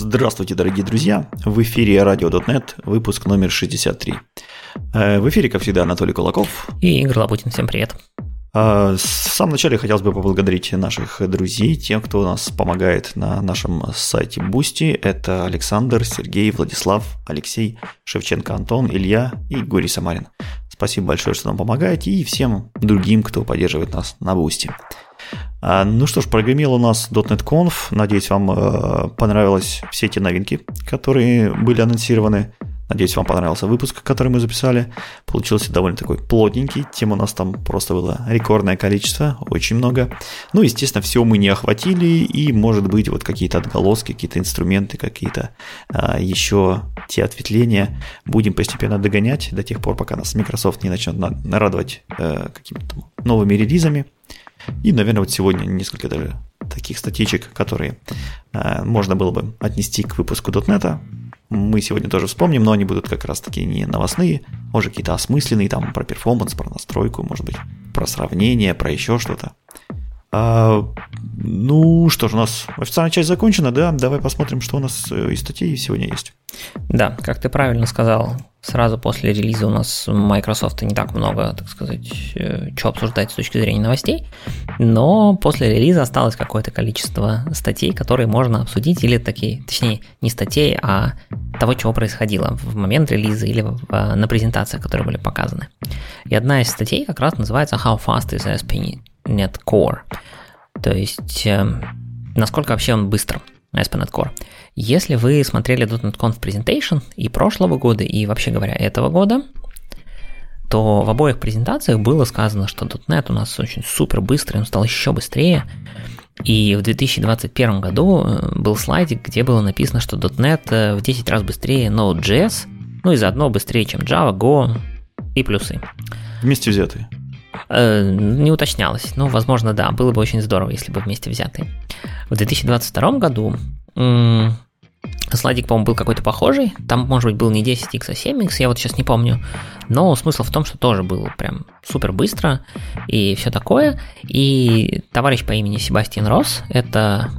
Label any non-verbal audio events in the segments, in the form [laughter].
Здравствуйте, дорогие друзья! В эфире RadioDotNet, выпуск номер 63. Э, в эфире, как всегда, Анатолий Кулаков. И Игорь Лабутин. Всем привет. А, в самом начале хотелось бы поблагодарить наших друзей, тех, кто нас помогает на нашем сайте Boosty. Это Александр, Сергей, Владислав, Алексей, Шевченко Антон, Илья и Гурий Самарин. Спасибо большое, что нам помогаете, и всем другим, кто поддерживает нас на Boosty. А, ну что ж, прогремел у нас .NET Conf. Надеюсь, вам э, понравились все эти новинки, которые были анонсированы. Надеюсь, вам понравился выпуск, который мы записали. Получился довольно такой плотненький. Тем у нас там просто было рекордное количество, очень много. Ну, естественно, все мы не охватили, и, может быть, вот какие-то отголоски, какие-то инструменты, какие-то а, еще те ответвления будем постепенно догонять до тех пор, пока нас Microsoft не начнет радовать э, какими-то новыми релизами. И, наверное, вот сегодня несколько даже таких статичек, которые э, можно было бы отнести к выпуску .NET. Мы сегодня тоже вспомним, но они будут как раз таки не новостные, может какие-то осмысленные, там про перформанс, про настройку, может быть, про сравнение, про еще что-то. А, ну что ж, у нас официальная часть закончена, да? Давай посмотрим, что у нас э, из статей сегодня есть. Да, как ты правильно сказал, сразу после релиза у нас Microsoft не так много, так сказать, э, что обсуждать с точки зрения новостей, но после релиза осталось какое-то количество статей, которые можно обсудить, или такие, точнее, не статей, а того, чего происходило в момент релиза или на презентациях, которые были показаны. И одна из статей как раз называется How fast is ASP.NET Core? То есть, э, насколько вообще он быстро, ASP.NET Core. Если вы смотрели .NET Conf Presentation и прошлого года, и вообще говоря этого года, то в обоих презентациях было сказано, что .NET у нас очень супер быстрый, он стал еще быстрее. И в 2021 году э, был слайдик, где было написано, что .NET э, в 10 раз быстрее Node.js, ну и заодно быстрее, чем Java, Go и плюсы. Вместе взятые. Э, не уточнялось, но, возможно, да, было бы очень здорово, если бы вместе взятые. В 2022 году Слайдик, по-моему, был какой-то похожий. Там, может быть, был не 10x, а 7x, я вот сейчас не помню. Но смысл в том, что тоже было прям супер быстро и все такое. И товарищ по имени Себастьян Росс, это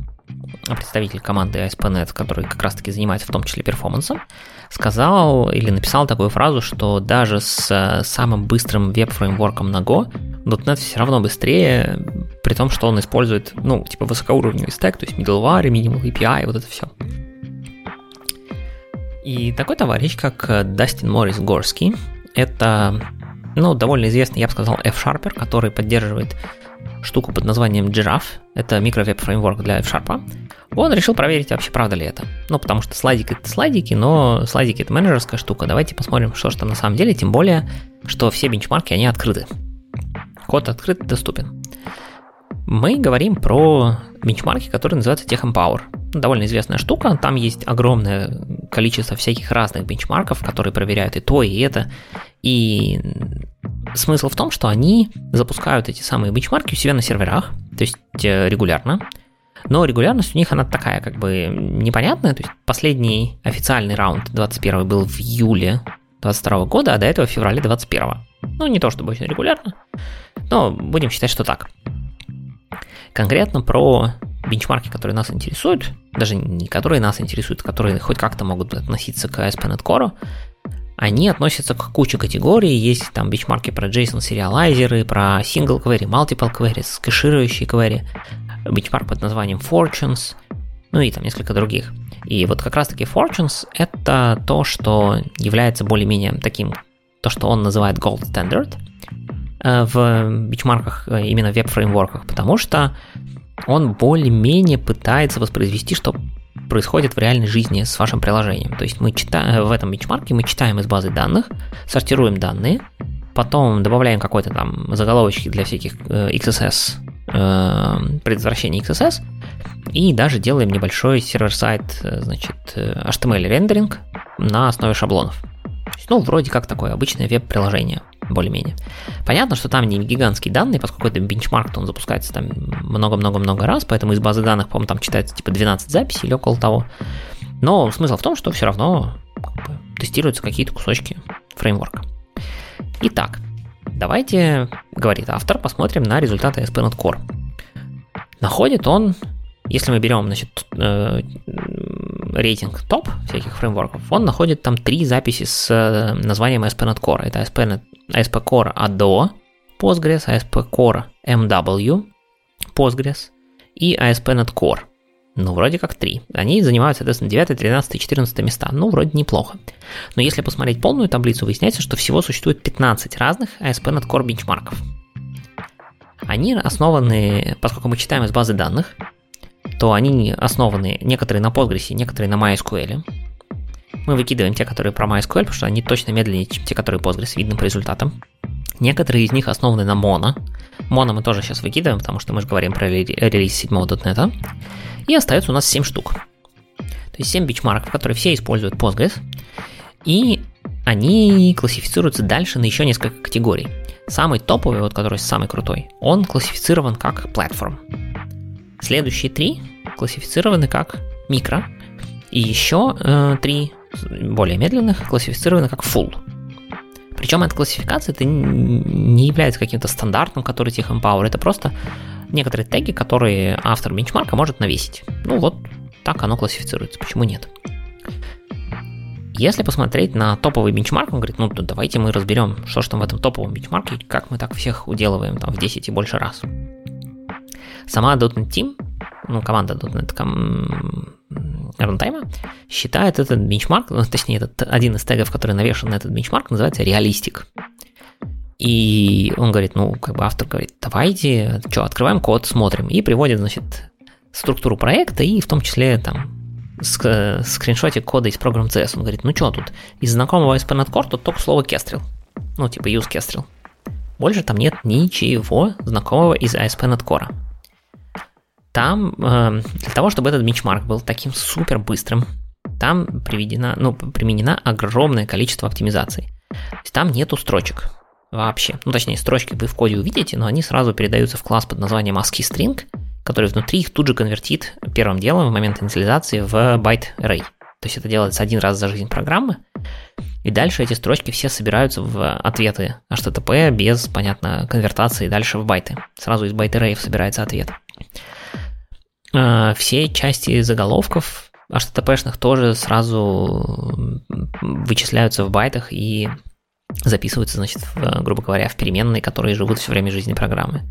представитель команды ASP.NET, который как раз-таки занимается в том числе перформансом, сказал или написал такую фразу, что даже с самым быстрым веб-фреймворком на Go .NET все равно быстрее, при том, что он использует, ну, типа высокоуровневый стек, то есть middleware, minimal API, вот это все. И такой товарищ, как Дастин Моррис Горский, это, ну, довольно известный, я бы сказал, F-Sharper, который поддерживает штуку под названием Giraffe, это микровеб-фреймворк для F-Sharp, он решил проверить, вообще правда ли это. Ну, потому что слайдики это слайдики, но слайдики это менеджерская штука. Давайте посмотрим, что же там на самом деле, тем более, что все бенчмарки, они открыты. Код открыт, доступен. Мы говорим про бенчмарки, которые называются Tech Empower. Довольно известная штука, там есть огромное количество всяких разных бенчмарков, которые проверяют и то, и это. И смысл в том, что они запускают эти самые бенчмарки у себя на серверах, то есть э, регулярно. Но регулярность у них, она такая как бы непонятная. То есть последний официальный раунд 21 был в июле 22 года, а до этого в феврале 21. Ну, не то чтобы очень регулярно, но будем считать, что так. Конкретно про бенчмарки, которые нас интересуют, даже не которые нас интересуют, которые хоть как-то могут относиться к ASP.NET Core, они относятся к куче категорий. Есть там бенчмарки про JSON сериалайзеры, про single query, multiple queries, кэширующие query, бенчмарк под названием Fortunes, ну и там несколько других. И вот как раз-таки Fortunes — это то, что является более-менее таким, то, что он называет Gold Standard в бенчмарках, э, именно в веб-фреймворках, потому что он более-менее пытается воспроизвести, что происходит в реальной жизни с вашим приложением. То есть мы читаем в этом бенчмарке мы читаем из базы данных, сортируем данные, потом добавляем какой-то там заголовочки для всяких э, XSS, э, предотвращения XSS, и даже делаем небольшой сервер-сайт, э, значит, HTML рендеринг на основе шаблонов. Ну, вроде как такое обычное веб-приложение более-менее. Понятно, что там не гигантские данные, поскольку это бенчмарк, то он запускается там много-много-много раз, поэтому из базы данных, по-моему, там читается типа 12 записей или около того. Но смысл в том, что все равно как бы, тестируются какие-то кусочки фреймворка. Итак, давайте, говорит автор, посмотрим на результаты ASP.NET Core. Находит он, если мы берем, значит, э, рейтинг топ всяких фреймворков, он находит там три записи с э, названием ASP.NET Core. Это ASP.NET, ASP Core ADO, Postgres, ASP Core MW, Postgres и ASP.NET Core. Ну, вроде как три. Они занимают, соответственно, 9, 13 и 14 места. Ну, вроде неплохо. Но если посмотреть полную таблицу, выясняется, что всего существует 15 разных ASP.NET Core бенчмарков. Они основаны, поскольку мы читаем из базы данных, то они основаны некоторые на Postgres, некоторые на MySQL. Мы выкидываем те, которые про MySQL, потому что они точно медленнее, чем те, которые Postgres, видно по результатам. Некоторые из них основаны на Mono. Mono мы тоже сейчас выкидываем, потому что мы же говорим про релиз 7.NET. И остается у нас 7 штук. То есть 7 бичмарков, которые все используют Postgres. И они классифицируются дальше на еще несколько категорий. Самый топовый, вот который самый крутой, он классифицирован как платформ. Следующие три классифицированы как микро. И еще э, три более медленных классифицированы как full. Причем эта классификация это не является каким-то стандартом, который тех Empower, это просто некоторые теги, которые автор бенчмарка может навесить. Ну вот так оно классифицируется, почему нет? Если посмотреть на топовый бенчмарк, он говорит, ну давайте мы разберем, что же там в этом топовом бенчмарке, как мы так всех уделываем там в 10 и больше раз. Сама .NET Team, ну, команда .NET Runtime считает этот бенчмарк, ну, точнее, этот один из тегов, который навешан на этот бенчмарк, называется реалистик. И он говорит, ну, как бы автор говорит, давайте, что, открываем код, смотрим, и приводит, значит, структуру проекта, и в том числе там ск- скриншотик кода из CS. Он говорит, ну что тут, из знакомого ASP.NET Core тут только слово Kestrel. Ну, типа use Kestrel. Больше там нет ничего знакомого из ASP.NET Core. Там э, для того, чтобы этот бенчмарк был таким супер быстрым, там приведена, ну, применено огромное количество оптимизаций. То есть там нету строчек вообще. Ну, точнее, строчки вы в коде увидите, но они сразу передаются в класс под названием ASCII string, который внутри их тут же конвертит первым делом в момент инициализации в byte array. То есть это делается один раз за жизнь программы, и дальше эти строчки все собираются в ответы HTTP без, понятно, конвертации дальше в байты. Сразу из байт array собирается ответ. А, все части заголовков HTTP-шных тоже сразу вычисляются в байтах и записываются, значит, в, грубо говоря, в переменные, которые живут все время жизни программы.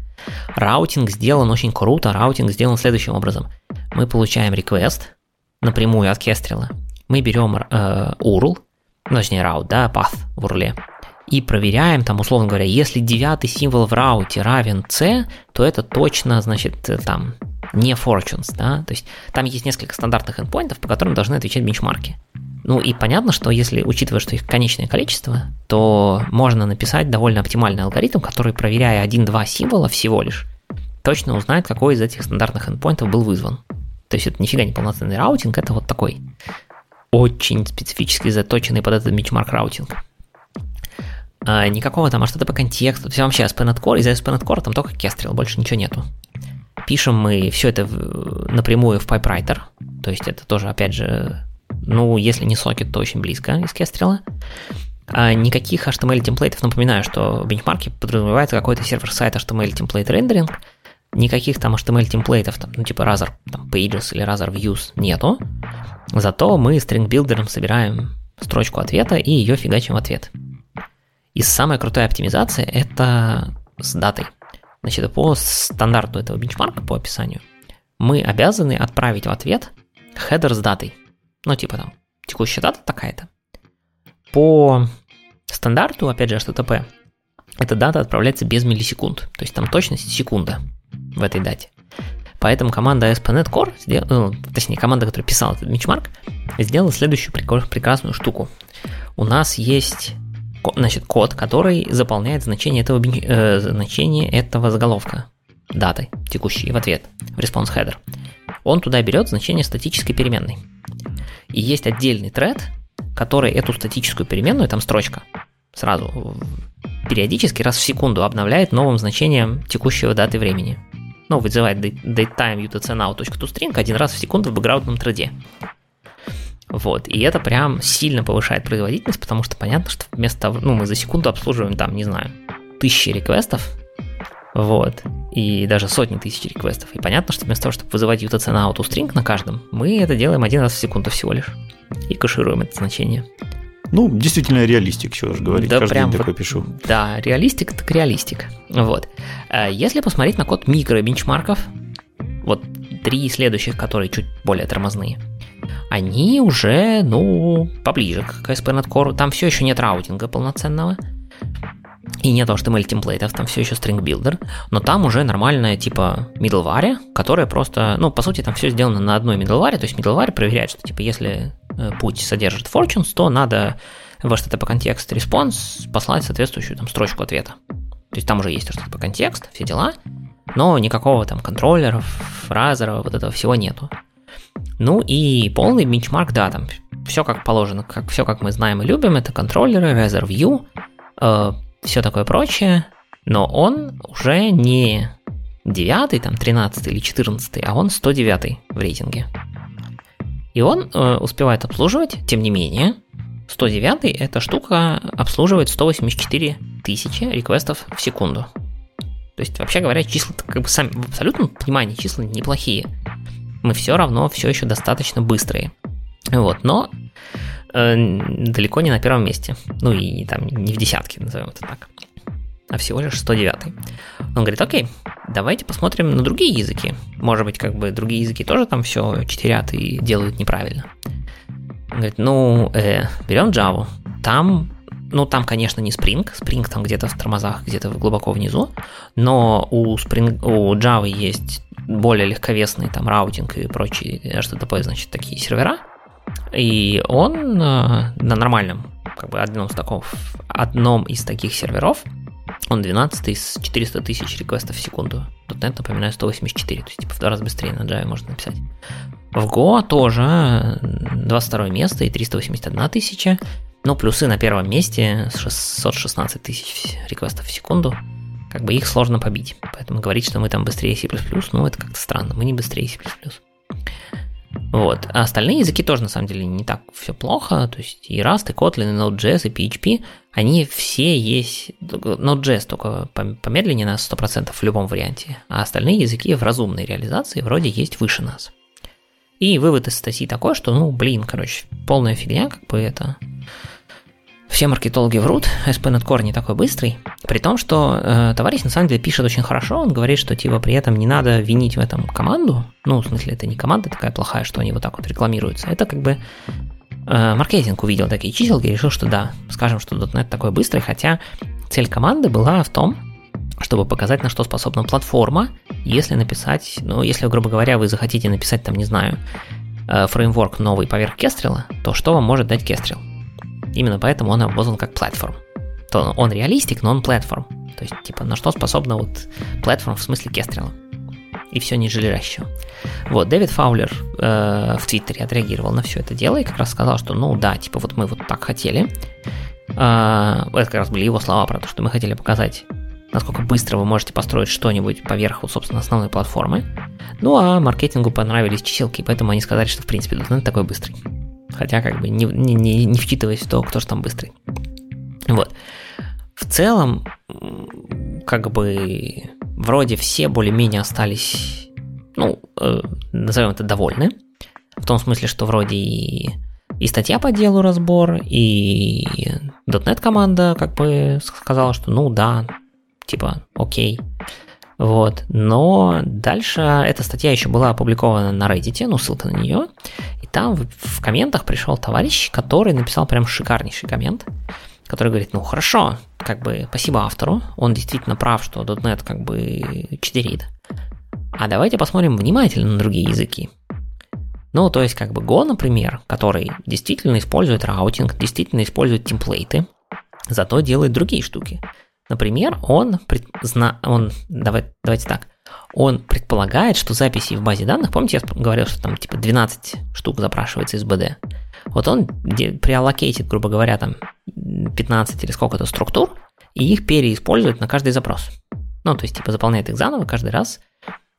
Routing сделан очень круто. Routing сделан следующим образом. Мы получаем request напрямую от Kestrel. Мы берем э, URL, ну, точнее route, да, path в URL, и проверяем, там, условно говоря, если девятый символ в route е равен c, то это точно, значит, там, не fortunes, да, то есть там есть несколько стандартных endpoint ов, по которым должны отвечать бенчмарки. Ну и понятно, что если учитывая, что их конечное количество, то можно написать довольно оптимальный алгоритм, который, проверяя один-два символа всего лишь, точно узнает, какой из этих стандартных endpoint ов был вызван. То есть это нифига не полноценный routing, это вот такой очень специфически заточенный под этот бенчмарк routing. А, никакого там HTTP контекста, все вообще ASP.NET Core, из ASP.NET Core там только Kestrel, больше ничего нету. Пишем мы все это напрямую в PipeWriter, то есть это тоже, опять же, ну, если не сокет, то очень близко из Kestrel. А никаких HTML template ов, напоминаю, что в бенчмарке подразумевается какой-то server-side HTML template rendering, никаких там HTML template ов, там, ну, типа Razor там, Pages или Razor Views нету, зато мы string builder ом собираем строчку ответа и ее фигачим в ответ. И самая крутая оптимизация это с датой. Значит, по стандарту этого бенчмарка, по описанию, мы обязаны отправить в ответ header с датой. Ну, типа там, текущая дата такая-то. По стандарту, опять же, HTTP, эта дата отправляется без миллисекунд. То есть там точность секунда в этой дате. Поэтому команда ASP.NET Core, сдел... ну, точнее, команда, которая писала этот бенчмарк, сделала следующую прекрасную штуку. У нас есть значит, код, который заполняет значение этого, э, значение этого заголовка, даты текущей в ответ, в response header. Он туда берет значение статической переменной. И есть отдельный тред, который эту статическую переменную, там строчка, сразу периодически раз в секунду обновляет новым значением текущего даты времени. Ну, вызывает datetime utc один раз в секунду в бэкграундном треде. Вот, и это прям сильно повышает производительность, потому что понятно, что вместо того, ну, мы за секунду обслуживаем там, не знаю, тысячи реквестов, вот, и даже сотни тысяч реквестов. И понятно, что вместо того, чтобы вызывать UTC на AutoString на каждом, мы это делаем один раз в секунду всего лишь. И кэшируем это значение. Ну, действительно реалистик, что же говорить. Да, Каждый прям день вот- такой пишу. Да, реалистик так реалистик. Вот. А Если посмотреть на код микро-бенчмарков, вот три следующих, которые чуть более тормозные, они уже, ну, поближе к ASP.NET Core. Там все еще нет раутинга полноценного. И нет HTML темплейтов, там все еще string builder, но там уже нормальная типа middleware, которая просто, ну, по сути, там все сделано на одной middleware, то есть middleware проверяет, что типа если э, путь содержит fortunes, то надо в HTTP контекст response послать соответствующую там строчку ответа. То есть там уже есть HTTP контекст, все дела, но никакого там контроллеров, фразеров, вот этого всего нету. Ну и полный бенчмарк, да, там все как положено, как, все как мы знаем и любим, это контроллеры, Razor View, все такое прочее, но он уже не 9, там 13 или 14, а он 109 в рейтинге. И он э, успевает обслуживать, тем не менее, 109 эта штука обслуживает 184 тысячи реквестов в секунду. То есть, вообще говоря, числа как бы сами в абсолютном понимании числа неплохие. Мы все равно все еще достаточно быстрые. Вот, но э, далеко не на первом месте. Ну и там не в десятке, назовем это так. А всего лишь 109. Он говорит, окей, давайте посмотрим на другие языки. Может быть, как бы другие языки тоже там все читерят и делают неправильно. Он говорит, ну, э, берем Java. Там, ну, там, конечно, не Spring. Spring там где-то в тормозах, где-то глубоко внизу. Но у, Spring, у Java есть более легковесный там раутинг и прочие HTTP, значит, такие сервера. И он э, на нормальном, как бы одном из, таков, одном из таких серверов, он 12 из 400 тысяч реквестов в секунду. .NET, напоминаю, 184, то есть типа в два раза быстрее на Java можно написать. В Go тоже 22 место и 381 тысяча. Ну, плюсы на первом месте 616 тысяч реквестов в секунду. Как бы их сложно побить. Поэтому говорить, что мы там быстрее C++, ну, это как-то странно. Мы не быстрее C++. Вот. А остальные языки тоже, на самом деле, не так все плохо. То есть и Rust, и Kotlin, и Node.js, и PHP, они все есть... Node.js только помедленнее на 100% в любом варианте. А остальные языки в разумной реализации вроде есть выше нас. И вывод из статьи такой, что, ну, блин, короче, полная фигня, как бы это... Все маркетологи врут, ASP.NET Core не такой быстрый, при том, что э, товарищ на самом деле пишет очень хорошо, он говорит, что типа при этом не надо винить в этом команду, ну, в смысле, это не команда такая плохая, что они вот так вот рекламируются, это как бы э, маркетинг увидел такие чиселки и решил, что да, скажем, что .NET такой быстрый, хотя цель команды была в том, чтобы показать, на что способна платформа, если написать, ну, если, грубо говоря, вы захотите написать, там, не знаю, э, фреймворк новый поверх Kestrel, то что вам может дать Kestrel? Именно поэтому он обозван как платформ. То он реалистик, но он платформ. То есть, типа, на что способна вот платформ в смысле Кестрела. И все ниже Вот, Дэвид Фаулер э, в Твиттере отреагировал на все это дело и как раз сказал, что, ну да, типа, вот мы вот так хотели. Э, это как раз были его слова про то, что мы хотели показать, насколько быстро вы можете построить что-нибудь поверх, собственно, основной платформы. Ну, а маркетингу понравились чиселки, поэтому они сказали, что, в принципе, .NET такой быстрый. Хотя, как бы, не, не, не, вчитываясь в то, кто же там быстрый. Вот. В целом, как бы, вроде все более-менее остались, ну, э, назовем это довольны. В том смысле, что вроде и, и статья по делу разбор, и .NET команда как бы сказала, что ну да, типа, окей. Вот. Но дальше эта статья еще была опубликована на Reddit, ну, ссылка на нее. Там в, в комментах пришел товарищ, который написал прям шикарнейший коммент, который говорит, ну хорошо, как бы спасибо автору, он действительно прав, что .NET как бы читерит. А давайте посмотрим внимательно на другие языки. Ну, то есть, как бы Go, например, который действительно использует раутинг, действительно использует темплейты, зато делает другие штуки. Например, он, предзна... он давай, давайте так, он предполагает, что записи в базе данных, помните, я говорил, что там типа 12 штук запрашивается из БД. Вот он преаллокейтит, грубо говоря, там 15 или сколько-то структур, и их переиспользует на каждый запрос. Ну, то есть, типа, заполняет их заново каждый раз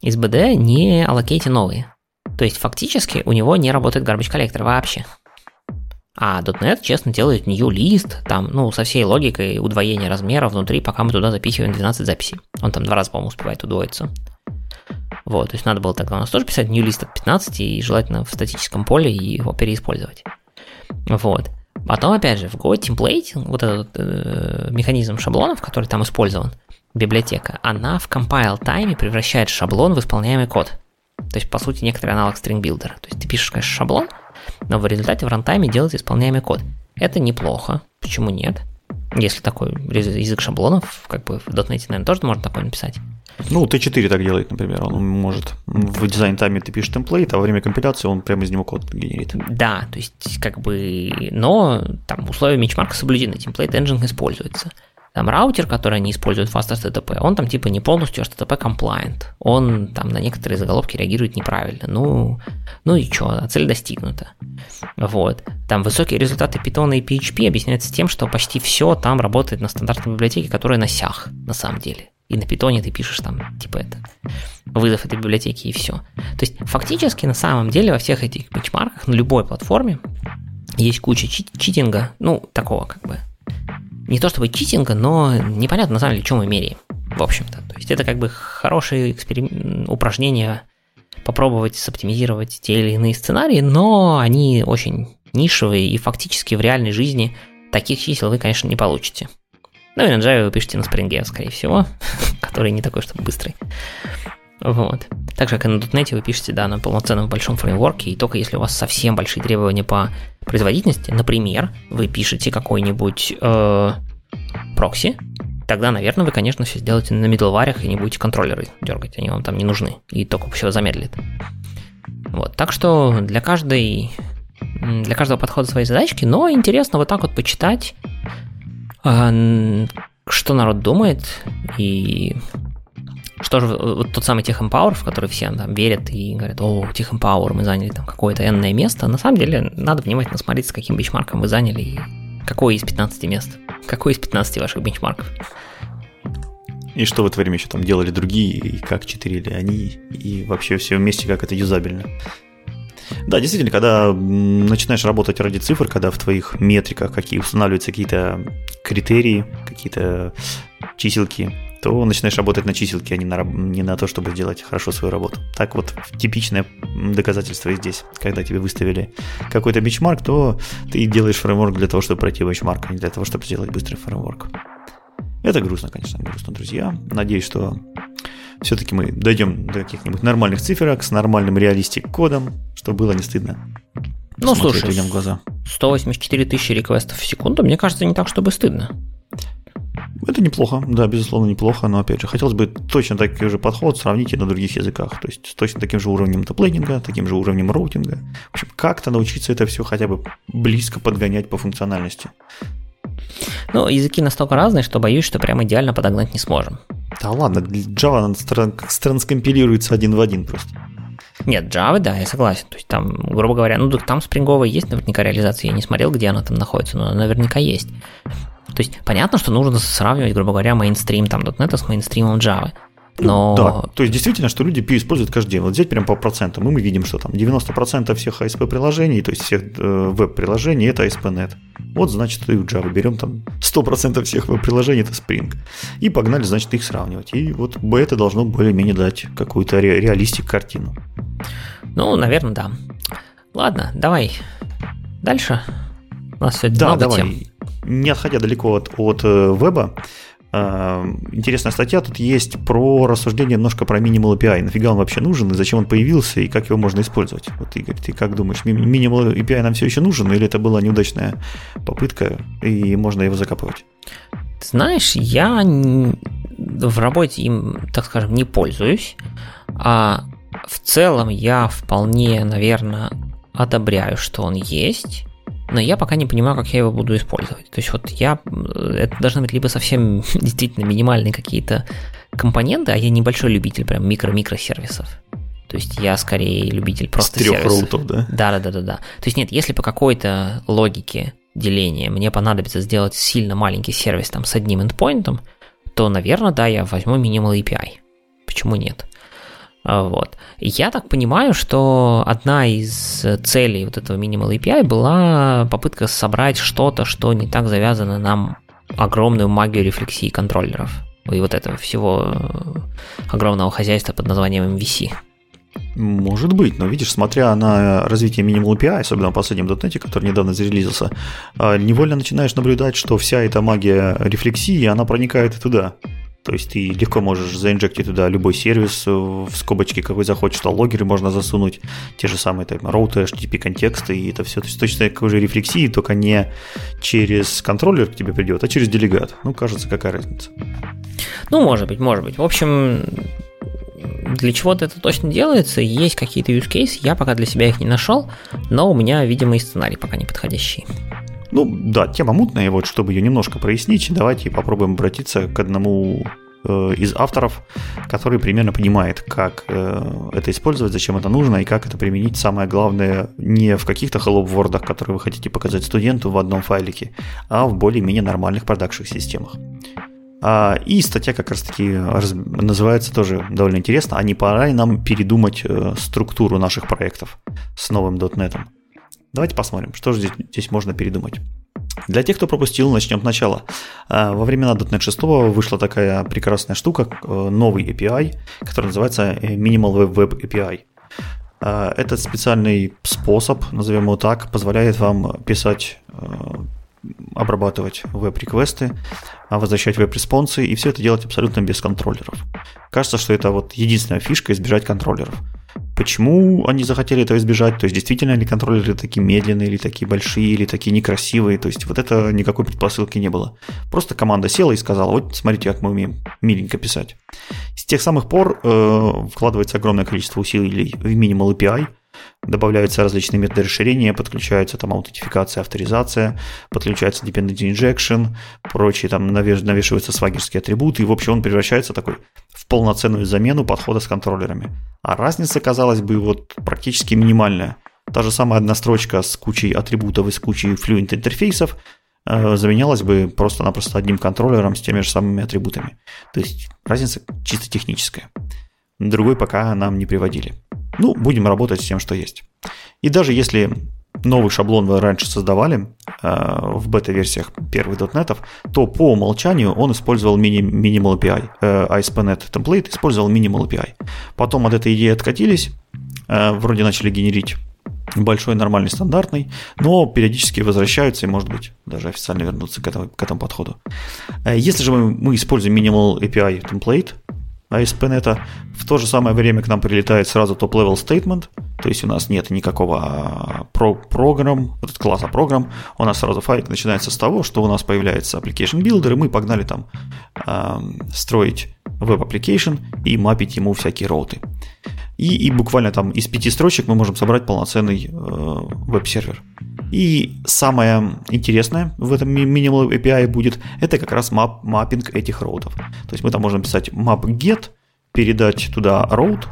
из БД, не аллокейте новые. То есть, фактически, у него не работает garbage коллектор вообще. А .NET, честно, делает new list, там, ну, со всей логикой удвоения размера внутри, пока мы туда записываем 12 записей. Он там два раза, по-моему, успевает удвоиться. Вот, то есть надо было тогда у нас тоже писать new list от 15 и желательно в статическом поле и его переиспользовать. Вот. Потом, опять же, в Go template, вот этот э, механизм шаблонов, который там использован, библиотека, она в compile time превращает шаблон в исполняемый код. То есть, по сути, некоторый аналог string builder. То есть, ты пишешь, конечно, шаблон, но в результате в рантайме делается исполняемый код. Это неплохо. Почему нет? Если такой язык шаблонов, как бы в .NET, наверное, тоже можно такой написать. Ну, Т4 так делает, например. Он может в дизайн тайме ты пишешь темплейт, а во время компиляции он прямо из него код генерит. Да, то есть как бы... Но там условия мичмарка соблюдены, темплейт engine используется. Там раутер, который они используют Fast HTTP, он там типа не полностью HTTP compliant. Он там на некоторые заголовки реагирует неправильно. Ну, ну и что, цель достигнута. Вот. Там высокие результаты Python и PHP объясняются тем, что почти все там работает на стандартной библиотеке, которая на сях, на самом деле. И на питоне ты пишешь там, типа это, вызов этой библиотеки и все. То есть фактически на самом деле во всех этих бенчмарках на любой платформе есть куча читинга, ну, такого как бы не то чтобы читинга, но непонятно на самом деле, чем мы меряем, в общем-то. То есть это как бы хорошее эксперим... упражнение попробовать соптимизировать те или иные сценарии, но они очень нишевые, и фактически в реальной жизни таких чисел вы, конечно, не получите. Ну и на Java вы пишете на Spring, скорее всего, [laughs] который не такой, чтобы быстрый. Вот. Так же, как и на .NET вы пишете, да, на полноценном большом фреймворке, и только если у вас совсем большие требования по производительности, например, вы пишете какой-нибудь э, прокси, тогда, наверное, вы, конечно, все сделаете на middleware и не будете контроллеры дергать, они вам там не нужны, и только все замедлит. Вот, так что для каждой для каждого подхода свои задачки, но интересно вот так вот почитать, э, что народ думает, и что же, вот тот самый Tech Empower, в который все там верят и говорят, о, Tech Empower, мы заняли там какое-то энное место, на самом деле надо внимательно смотреть, с каким бенчмарком вы заняли и какое из 15 мест, какой из 15 ваших бенчмарков. И что в это время еще там делали другие, и как читерили они, и вообще все вместе, как это юзабельно. Да, действительно, когда начинаешь работать ради цифр, когда в твоих метриках какие устанавливаются какие-то критерии, какие-то чиселки, то начинаешь работать на чиселке, а не на, не на то, чтобы сделать хорошо свою работу. Так вот, типичное доказательство и здесь. Когда тебе выставили какой-то бенчмарк, то ты делаешь фреймворк для того, чтобы пройти бенчмарк, а не для того, чтобы сделать быстрый фреймворк. Это грустно, конечно, грустно, друзья. Надеюсь, что все-таки мы дойдем до каких-нибудь нормальных циферок с нормальным реалистик кодом, чтобы было не стыдно. Ну, слушай, людям в глаза. 184 тысячи реквестов в секунду, мне кажется, не так, чтобы стыдно. Это неплохо, да, безусловно, неплохо, но опять же, хотелось бы точно такой же подход сравнить и на других языках, то есть с точно таким же уровнем теплейнинга, таким же уровнем роутинга. В общем, как-то научиться это все хотя бы близко подгонять по функциональности. Ну, языки настолько разные, что боюсь, что прям идеально подогнать не сможем. Да ладно, Java транскомпилируется один в один просто. Нет, Java, да, я согласен. То есть там, грубо говоря, ну там спринговая есть наверняка реализация. Я не смотрел, где она там находится, но наверняка есть. То есть понятно, что нужно сравнивать, грубо говоря, мейнстрим там .NET с мейнстримом Java. Но... Да, то есть действительно, что люди используют каждый день. Вот взять прям по процентам, и мы видим, что там 90% всех ASP-приложений, то есть всех э, веб-приложений, это ASP.NET. Вот, значит, и в Java берем там 100% всех веб-приложений, это Spring. И погнали, значит, их сравнивать. И вот это должно более-менее дать какую-то ре- реалистик картину. Ну, наверное, да. Ладно, давай дальше. У нас сегодня да, много давай. тем не отходя далеко от, от э, веба, э, интересная статья тут есть про рассуждение немножко про Minimal API. Нафига он вообще нужен, и зачем он появился, и как его можно использовать. Вот, Игорь, ты как думаешь, Minimal API нам все еще нужен, или это была неудачная попытка, и можно его закапывать? Знаешь, я в работе им, так скажем, не пользуюсь, а в целом я вполне, наверное, одобряю, что он есть но я пока не понимаю, как я его буду использовать. То есть вот я, это должны быть либо совсем [laughs] действительно минимальные какие-то компоненты, а я небольшой любитель прям микро-микросервисов. То есть я скорее любитель просто С трех сервисов. роутов, да? Да, да, да, да, да. То есть нет, если по какой-то логике деления мне понадобится сделать сильно маленький сервис там с одним эндпоинтом, то, наверное, да, я возьму Minimal API. Почему нет? А, вот. Я так понимаю, что одна из целей вот этого Minimal API была попытка собрать что-то, что не так завязано на огромную магию рефлексии контроллеров и вот этого всего огромного хозяйства под названием MVC. Может быть, но видишь, смотря на развитие Minimal API, особенно в последнем .NET, который недавно зарелизился, а, невольно начинаешь наблюдать, что вся эта магия рефлексии, она проникает и туда. То есть ты легко можешь заинжектить туда любой сервис в скобочке, какой захочешь, что логеры можно засунуть, те же самые там, роуты, HTTP контексты, и это все. То есть точно такой же рефлексии, только не через контроллер к тебе придет, а через делегат. Ну, кажется, какая разница. Ну, может быть, может быть. В общем, для чего-то это точно делается, есть какие-то use case, я пока для себя их не нашел, но у меня, видимо, и сценарий пока не подходящий. Ну да, тема мутная, и вот чтобы ее немножко прояснить, давайте попробуем обратиться к одному э, из авторов, который примерно понимает, как э, это использовать, зачем это нужно и как это применить. Самое главное, не в каких-то hello вордах, которые вы хотите показать студенту в одном файлике, а в более-менее нормальных продакших системах. А, и статья как раз-таки называется тоже довольно интересно, а не пора ли нам передумать э, структуру наших проектов с новым .NET? Давайте посмотрим, что же здесь, здесь можно придумать. Для тех, кто пропустил, начнем сначала. А, во времена .NET 6 вышла такая прекрасная штука, э, новый API, который называется э, Minimal Web, API. А, этот специальный способ, назовем его так, позволяет вам писать обрабатывать веб-реквесты, возвращать веб-респонсы, и все это делать абсолютно без контроллеров. Кажется, что это вот единственная фишка избежать контроллеров. Почему они захотели этого избежать? То есть действительно ли контроллеры такие медленные, или такие большие, или такие некрасивые? То есть вот это никакой предпосылки не было. Просто команда села и сказала, вот смотрите, как мы умеем миленько писать. С тех самых пор э, вкладывается огромное количество усилий в Minimal API – добавляются различные методы расширения, подключается там аутентификация, авторизация, подключается dependency injection, прочие там навеш, навешиваются свагерские атрибуты, и в общем он превращается такой в полноценную замену подхода с контроллерами. А разница, казалось бы, вот практически минимальная. Та же самая одна строчка с кучей атрибутов и с кучей fluent интерфейсов э, заменялась бы просто-напросто одним контроллером с теми же самыми атрибутами. То есть разница чисто техническая. Другой пока нам не приводили. Ну, будем работать с тем, что есть. И даже если новый шаблон вы раньше создавали э, в бета-версиях первых .NET, то по умолчанию он использовал mini, Minimal API. Э, ASP.NET Template использовал Minimal API. Потом от этой идеи откатились, э, вроде начали генерить большой, нормальный, стандартный, но периодически возвращаются и, может быть, даже официально вернуться к этому, к этому подходу. Э, если же мы, мы используем Minimal API Template, ASP.NET, в то же самое время к нам прилетает сразу топ-level statement, то есть у нас нет никакого а, про программ, вот класса программ, у нас сразу файлик начинается с того, что у нас появляется application builder, и мы погнали там э, строить web application и мапить ему всякие роуты. И, и буквально там из пяти строчек мы можем собрать полноценный э, веб-сервер. И самое интересное в этом Minimal API будет, это как раз мап, маппинг этих роутов. То есть мы там можем писать map get, передать туда роут,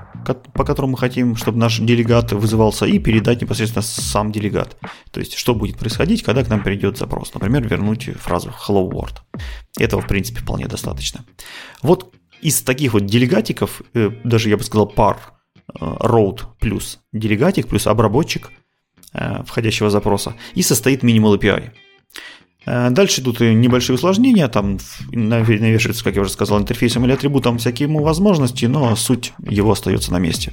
по которому мы хотим, чтобы наш делегат вызывался, и передать непосредственно сам делегат. То есть, что будет происходить, когда к нам придет запрос. Например, вернуть фразу hello world. Этого, в принципе, вполне достаточно. Вот из таких вот делегатиков, э, даже я бы сказал пар, э, road плюс делегатик плюс обработчик – Э, входящего запроса, и состоит Minimal API. Э, дальше идут небольшие усложнения, там навешивается, как я уже сказал, интерфейсом или атрибутом всякие ему возможности, но суть его остается на месте.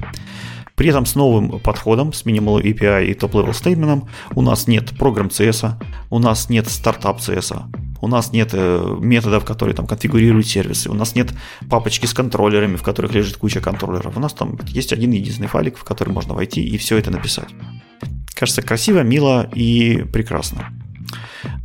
При этом с новым подходом, с Minimal API и Top-Level Statement у нас нет программ CS, у нас нет стартап CS, у нас нет э, методов, которые там конфигурируют сервисы, у нас нет папочки с контроллерами, в которых лежит куча контроллеров. У нас там есть один единственный файлик, в который можно войти и все это написать. Кажется красиво, мило и прекрасно.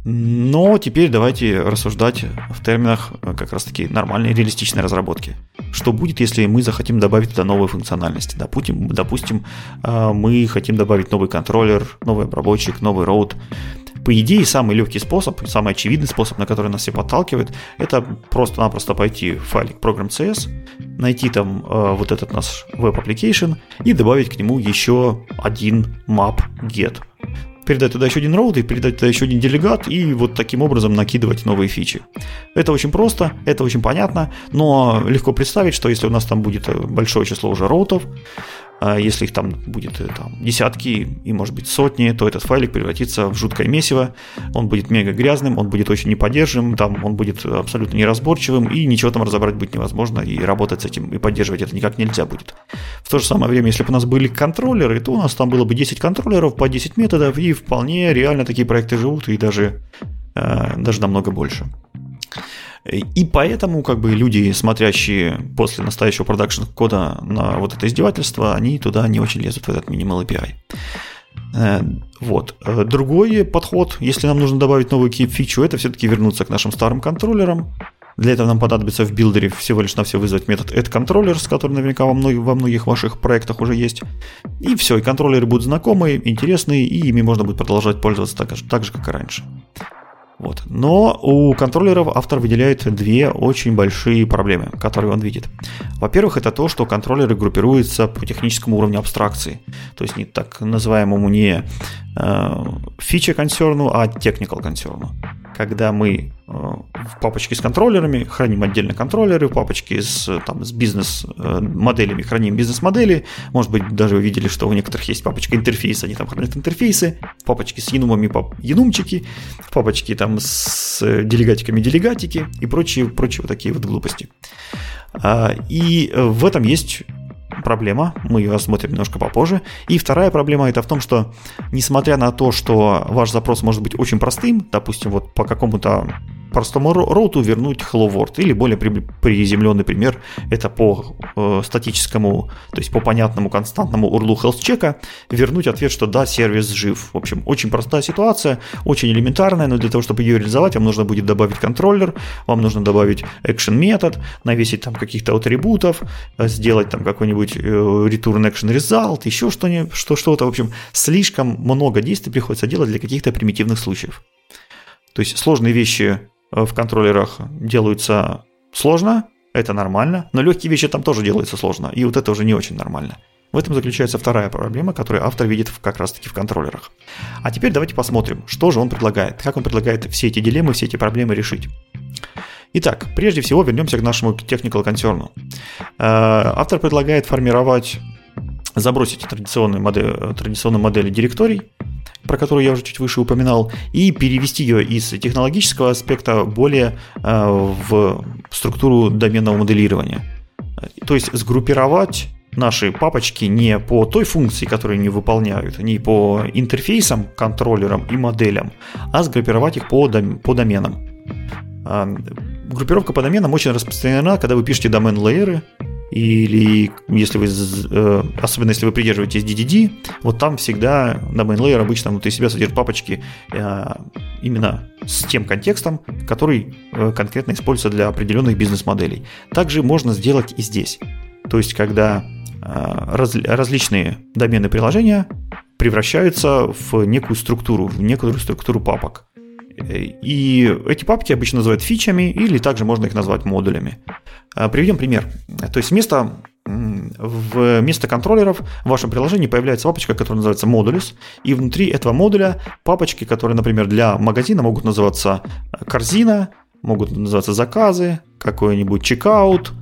Но теперь давайте рассуждать в терминах э, как раз таки нормальной реалистичной разработки. Что будет, если мы захотим добавить туда новые функциональности? Допустим, допустим, э, мы хотим добавить новый контроллер, новый обработчик, новый роут. По идее, самый легкий способ, самый очевидный способ, на который нас все подталкивает, это просто-напросто пойти в файлик Program.cs, найти там э, вот этот наш web application и добавить к нему еще один map get. передать туда еще один роут и передать туда еще один делегат и вот таким образом накидывать новые фичи. Это очень просто, это очень понятно, но легко представить, что если у нас там будет большое число уже роутов, если их там будет э, там, десятки и, может быть, сотни, то этот файлик превратится в жуткое месиво, он будет мега грязным, он будет очень неподдерживаем, там он будет абсолютно неразборчивым, и ничего там разобрать будет невозможно, и работать с этим, и поддерживать это никак нельзя будет. В то же самое время, если бы у нас были контроллеры, то у нас там было бы 10 контроллеров по 10 методов, и вполне реально такие проекты живут, и даже, э, даже намного больше. И поэтому как бы люди, смотрящие после настоящего продакшн кода на вот это издевательство, они туда не очень лезут в этот Minimal API. Э, вот. Другой подход, если нам нужно добавить новую фичу, это все-таки вернуться к нашим старым контроллерам. Для этого нам понадобится в билдере всего лишь на все вызвать метод addControllers, который наверняка во, многих, во многих ваших проектах уже есть. И все, и контроллеры будут знакомые, интересные, и ими можно будет продолжать пользоваться так, так же, как и раньше. Вот. Но у контроллеров автор выделяет две очень большие проблемы, которые он видит. Во-первых, это то, что контроллеры группируются по техническому уровню абстракции. То есть не так называемому не э, фича консерну, а technical консерну когда мы э, в папочке с контроллерами храним отдельно контроллеры, в папочке с, там, с бизнес-моделями храним бизнес-модели. Может быть, даже вы видели, что у некоторых есть папочка интерфейса, они там хранят интерфейсы, в папочке с янумами янумчики, в папочке там с делегатиками делегатики и прочие, прочие вот такие вот глупости. А, и в этом есть проблема, мы ее осмотрим немножко попозже. И вторая проблема это в том, что несмотря на то, что ваш запрос может быть очень простым, допустим, вот по какому-то простому роуту вернуть hello world. Или более приземленный пример, это по э, статическому, то есть по понятному константному урлу health чека вернуть ответ, что да, сервис жив. В общем, очень простая ситуация, очень элементарная, но для того, чтобы ее реализовать, вам нужно будет добавить контроллер, вам нужно добавить action метод, навесить там каких-то атрибутов, э, сделать там какой-нибудь э, return action result, еще что-нибудь, что, что-то. В общем, слишком много действий приходится делать для каких-то примитивных случаев. То есть сложные вещи в контроллерах делаются сложно, это нормально, но легкие вещи там тоже делаются сложно, и вот это уже не очень нормально. В этом заключается вторая проблема, которую автор видит как раз-таки в контроллерах. А теперь давайте посмотрим, что же он предлагает, как он предлагает все эти дилеммы, все эти проблемы решить. Итак, прежде всего вернемся к нашему technical концерну. Э, автор предлагает формировать, забросить традиционную модель, традиционную модель директорий, про которую я уже чуть выше упоминал, и перевести ее из технологического аспекта более э, в структуру доменного моделирования. То есть сгруппировать наши папочки не по той функции, которую они выполняют, не по интерфейсам, контроллерам и моделям, а сгруппировать их по, дом, по доменам. Группировка по доменам очень распространена, когда вы пишете домен-лейеры, или если вы, э, особенно если вы придерживаетесь DDD, вот там всегда на main layer обычно внутри себя содержит папочки э, именно с тем контекстом, который э, конкретно используется для определенных бизнес-моделей. Также можно сделать и здесь. То есть, когда раз, различные домены приложения превращаются в некую структуру, в некую структуру папок. И эти папки обычно называют фичами, или также можно их назвать модулями. А, приведем пример. То есть вместо, вместо контроллеров в вашем приложении появляется папочка, которая называется модулис, и внутри этого модуля папочки, которые, например, для магазина могут называться корзина, могут называться заказы, какой-нибудь чекаут,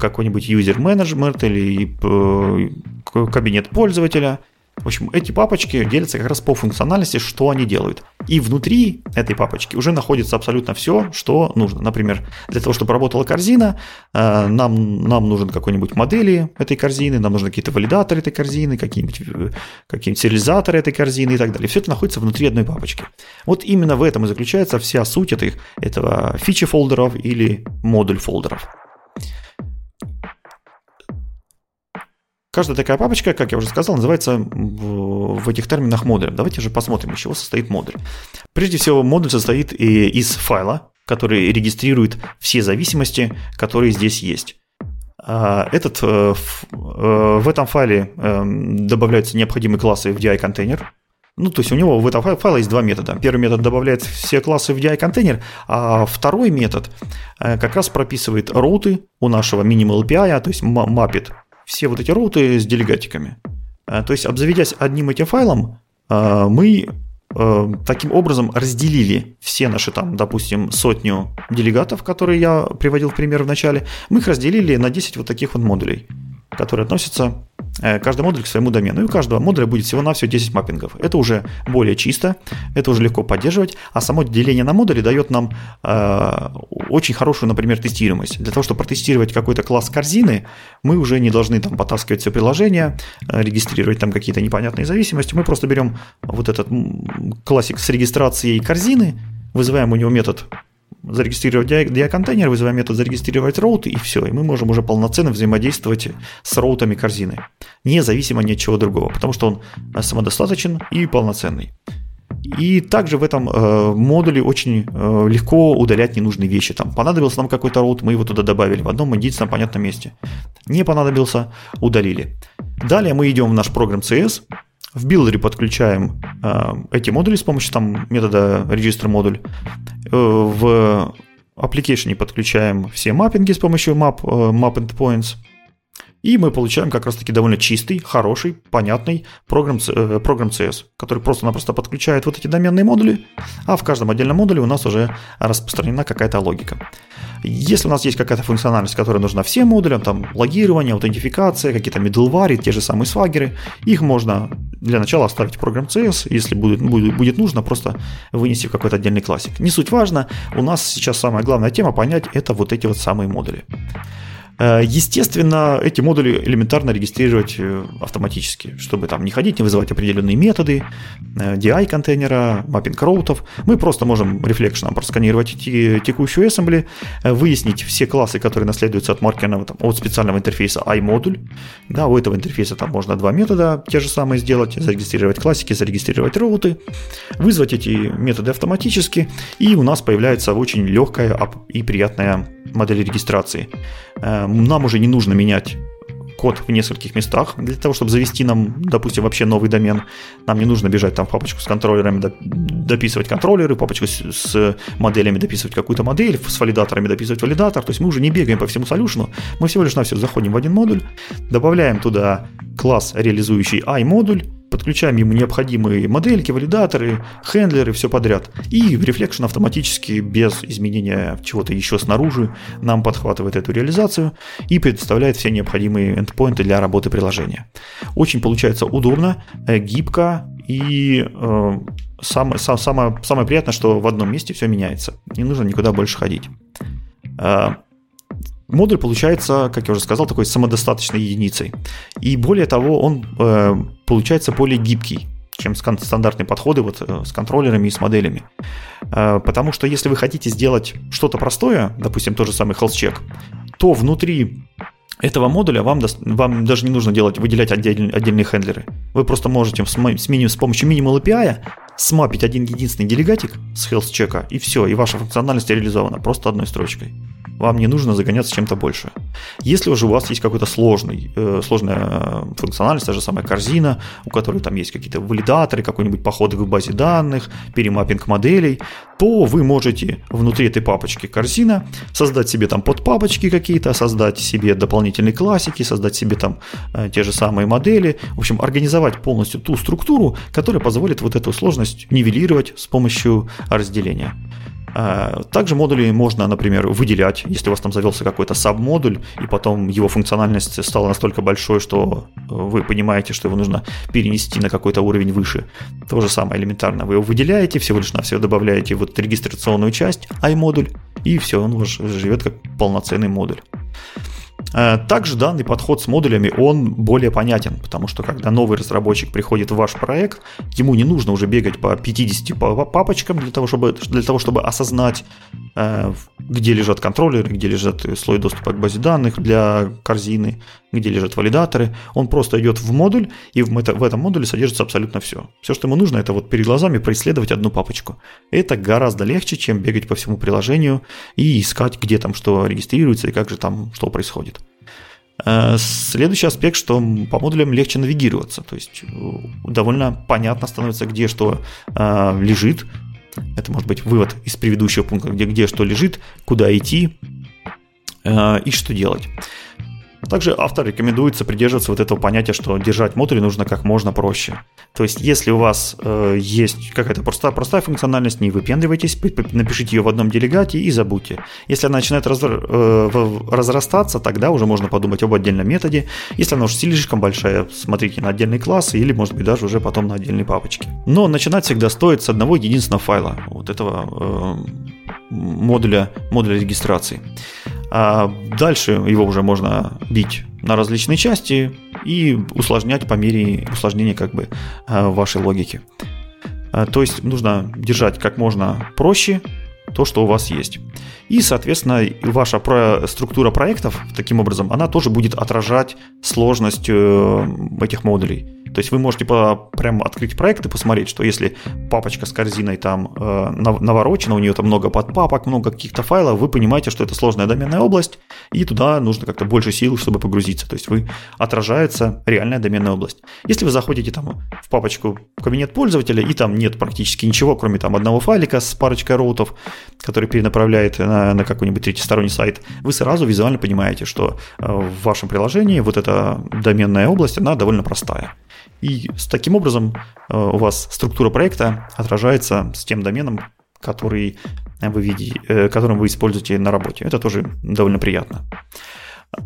какой-нибудь management или э, кабинет пользователя – в общем, эти папочки делятся как раз по функциональности, что они делают. И внутри этой папочки уже находится абсолютно все, что нужно. Например, для того, чтобы работала корзина, э, нам, нам нужен какой-нибудь модели этой корзины, нам нужны какие-то валидаторы этой корзины, какие-нибудь, э, какие-нибудь сериализаторы этой корзины и так далее. Все это находится внутри одной папочки. Вот именно в этом и заключается вся суть этих, этого фичи фолдеров или модуль фолдеров. Каждая такая папочка, как я уже сказал, называется в этих терминах модулем. Давайте же посмотрим, из чего состоит модуль. Прежде всего, модуль состоит из файла, который регистрирует все зависимости, которые здесь есть. А, этот, э, э, в этом файле эм, добавляются необходимые классы в DI-контейнер. Ну, то есть у него в этом файле есть два метода. Первый метод добавляет все классы в DI-контейнер, а второй метод э, как раз прописывает роуты у нашего minimal API, то есть мапит все вот эти роуты с делегатиками. А, то есть, обзаведясь одним этим файлом, а, мы э, таким образом разделили все наши там, допустим, сотню делегатов, которые я приводил в пример в начале, мы их разделили на 10 вот таких вот модулей, которые относятся Э, каждый модуль к своему домену. И у каждого модуля будет всего-навсего 10 маппингов. Это уже более чисто, это уже легко поддерживать, а само деление на модули дает нам э, очень хорошую, например, тестируемость. Для того, чтобы протестировать какой-то класс корзины, мы уже не должны там потаскивать все приложение, э, регистрировать там какие-то непонятные зависимости. Мы просто берем вот этот классик с регистрацией корзины, вызываем у него метод зарегистрировать DI-контейнер, вызываем метод зарегистрировать роуты, и все. И мы можем уже полноценно взаимодействовать с роутами корзины, независимо ни от чего другого, потому что он э, самодостаточен и полноценный. И также в этом э, модуле очень э, легко удалять ненужные вещи. Там понадобился нам какой-то роут, мы его туда добавили в одном единственном понятном месте. Не понадобился, удалили. Далее мы идем в наш программ CS, в билдере подключаем э, эти модули с помощью там, метода register модуль. Э, в application подключаем все маппинги с помощью map, э, map endpoints. И мы получаем как раз-таки довольно чистый, хороший, понятный программ, э, программ CS, который просто-напросто подключает вот эти доменные модули, а в каждом отдельном модуле у нас уже распространена какая-то логика. Если у нас есть какая-то функциональность, которая нужна всем модулям, там логирование, аутентификация, какие-то middleware, те же самые свагеры, их можно для начала оставить в программ CS, если будет, будет, будет нужно, просто вынести в какой-то отдельный классик. Не суть важно, у нас сейчас самая главная тема понять это вот эти вот самые модули. Э, естественно, эти модули элементарно регистрировать э, автоматически, чтобы там не ходить, не вызывать определенные методы, э, DI контейнера, маппинг роутов. Мы просто можем рефлекшеном просканировать текущую assembly, выяснить все классы, которые наследуются от маркерного, там, от специального интерфейса iModule. Да, у этого интерфейса там можно два метода те же самые сделать, зарегистрировать классики, зарегистрировать роуты, вызвать эти методы автоматически, и у нас появляется очень легкая и приятная модель регистрации. Нам уже не нужно менять код в нескольких местах для того, чтобы завести нам, допустим, вообще новый домен. Нам не нужно бежать там в папочку с контроллерами, дописывать контроллеры, в папочку с, моделями дописывать какую-то модель, с валидаторами дописывать валидатор. То есть мы уже не бегаем по всему солюшену, мы всего лишь на все заходим в один модуль, добавляем туда класс, реализующий i-модуль, подключаем ему необходимые модельки, валидаторы, хендлеры, все подряд. И Reflection автоматически, без изменения чего-то еще снаружи, нам подхватывает эту реализацию и предоставляет все необходимые эндпоинты для работы приложения. Очень получается удобно, э, гибко и э, самое, самое, самое приятное, что в одном месте все меняется. Не нужно никуда больше ходить. Э, Модуль получается, как я уже сказал, такой самодостаточной единицей. И более того, он э, получается более гибкий, чем стандартные подходы вот э, с контроллерами и с моделями. Э, потому что если вы хотите сделать что-то простое, допустим, тот же самый health check, то внутри этого модуля вам, вам даже не нужно делать, выделять отдельные, отдельные хендлеры. Вы просто можете с, с, с помощью Minimal API смапить один единственный делегатик с health чека, и все, и ваша функциональность реализована просто одной строчкой. Вам не нужно загоняться чем-то больше. Если уже у вас есть какой-то сложный, э, сложная функциональность, та же самая корзина, у которой там есть какие-то валидаторы, какой-нибудь поход в базе данных, перемаппинг моделей, то вы можете внутри этой папочки корзина создать себе там подпапочки какие-то, создать себе дополнительные классики, создать себе там э, те же самые модели, в общем, организовать полностью ту структуру, которая позволит вот эту сложность нивелировать с помощью разделения. А, также модули можно, например, выделять, если у вас там завелся какой-то саб-модуль, и потом его функциональность стала настолько большой, что э, вы понимаете, что его нужно перенести на какой-то уровень выше. То же самое элементарно. Вы его выделяете, всего лишь на все добавляете вот регистрационную часть, i-модуль, и все, он уже живет как полноценный модуль. Э, также данный подход с модулями, он более понятен, потому что когда новый разработчик приходит в ваш проект, ему не нужно уже бегать по 50 папочкам для того, чтобы, для того, чтобы осознать, э, где лежат контроллеры, где лежат слой доступа к базе данных для корзины, где лежат валидаторы. Он просто идет в модуль, и в, это, в этом модуле содержится абсолютно все. Все, что ему нужно, это вот перед глазами происследовать одну папочку. Это гораздо легче, чем бегать по всему приложению и искать, где там что регистрируется и как же там что происходит. Э, следующий аспект, что по модулям легче навигироваться, то есть э, довольно понятно становится, где что э, лежит. Это может быть вывод из предыдущего пункта, где, где что лежит, куда идти и что делать. Также автор рекомендуется придерживаться вот этого понятия, что держать модули нужно как можно проще. То есть, если у вас э, есть какая-то простая, простая функциональность, не выпендривайтесь, напишите ее в одном делегате и забудьте. Если она начинает раз, э, разрастаться, тогда уже можно подумать об отдельном методе. Если она уже слишком большая, смотрите на отдельные классы или, может быть, даже уже потом на отдельные папочки. Но начинать всегда стоит с одного единственного файла, вот этого э, модуля, модуля регистрации. А дальше его уже можно бить на различные части и усложнять по мере усложнения как бы э, вашей логики. Э, то есть нужно держать как можно проще то, что у вас есть. И, соответственно, ваша структура проектов, таким образом, она тоже будет отражать сложность э, этих модулей. То есть вы можете по, прямо открыть проект и посмотреть, что если папочка с корзиной там э, наворочена, у нее там много подпапок, много каких-то файлов, вы понимаете, что это сложная доменная область, и туда нужно как-то больше сил, чтобы погрузиться. То есть вы отражается реальная доменная область. Если вы заходите там в папочку кабинет пользователя, и там нет практически ничего, кроме там одного файлика с парочкой роутов, который перенаправляет на, на какой-нибудь третий сторонний сайт, вы сразу визуально понимаете, что э, в вашем приложении вот эта доменная область, она довольно простая. И с таким образом э, у вас структура проекта отражается с тем доменом, который вы видите, э, которым вы используете на работе. Это тоже довольно приятно.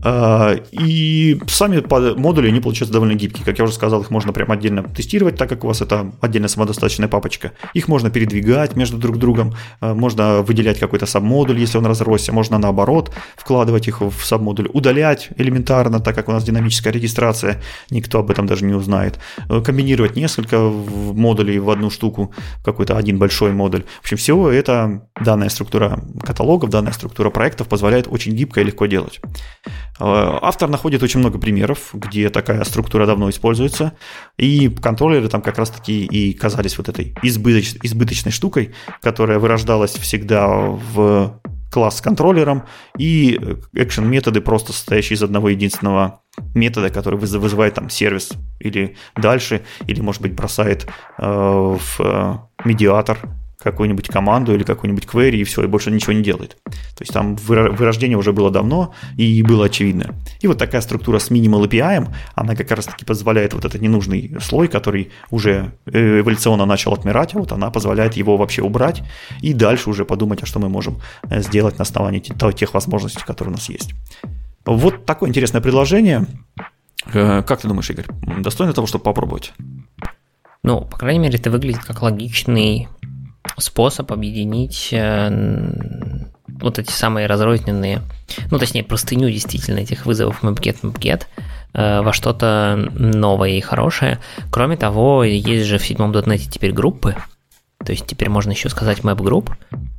А, и сами модули, они получаются довольно гибкие. Как я уже сказал, их можно прям отдельно тестировать, так как у вас это отдельно самодостаточная папочка. Их можно передвигать между друг другом, а, можно выделять какой-то сабмодуль, если он разросся, можно наоборот вкладывать их в сабмодуль, удалять элементарно, так как у нас динамическая регистрация, никто об этом даже не узнает. А, комбинировать несколько модулей в одну штуку, какой-то один большой модуль. В общем, все это данная структура каталогов, данная структура проектов позволяет очень гибко и легко делать. Э, автор находит очень много примеров, где такая структура давно используется, и контроллеры там как раз-таки и казались вот этой избыточ, избыточной штукой, которая вырождалась всегда в класс с контроллером, и экшен методы просто состоящие из одного единственного метода, который вызывает там сервис или дальше, или может быть бросает э, в э, медиатор какую-нибудь команду или какую-нибудь query, и все, и больше ничего не делает. То есть там вырождение уже было давно и было очевидно. И вот такая структура с minimal API, она как раз-таки позволяет вот этот ненужный слой, который уже э, эволюционно начал отмирать, а вот она позволяет его вообще убрать и дальше уже подумать, а что мы можем э, сделать на основании тех возможностей, которые у нас есть. Вот такое интересное предложение. Э, как ты думаешь, Игорь, достойно того, чтобы попробовать? Ну, по крайней мере, это выглядит как логичный способ объединить э, вот эти самые разрозненные, ну, точнее, простыню действительно этих вызовов MapGet, MapGet э, во что-то новое и хорошее. Кроме того, есть же в седьмом .NET теперь группы, то есть теперь можно еще сказать map group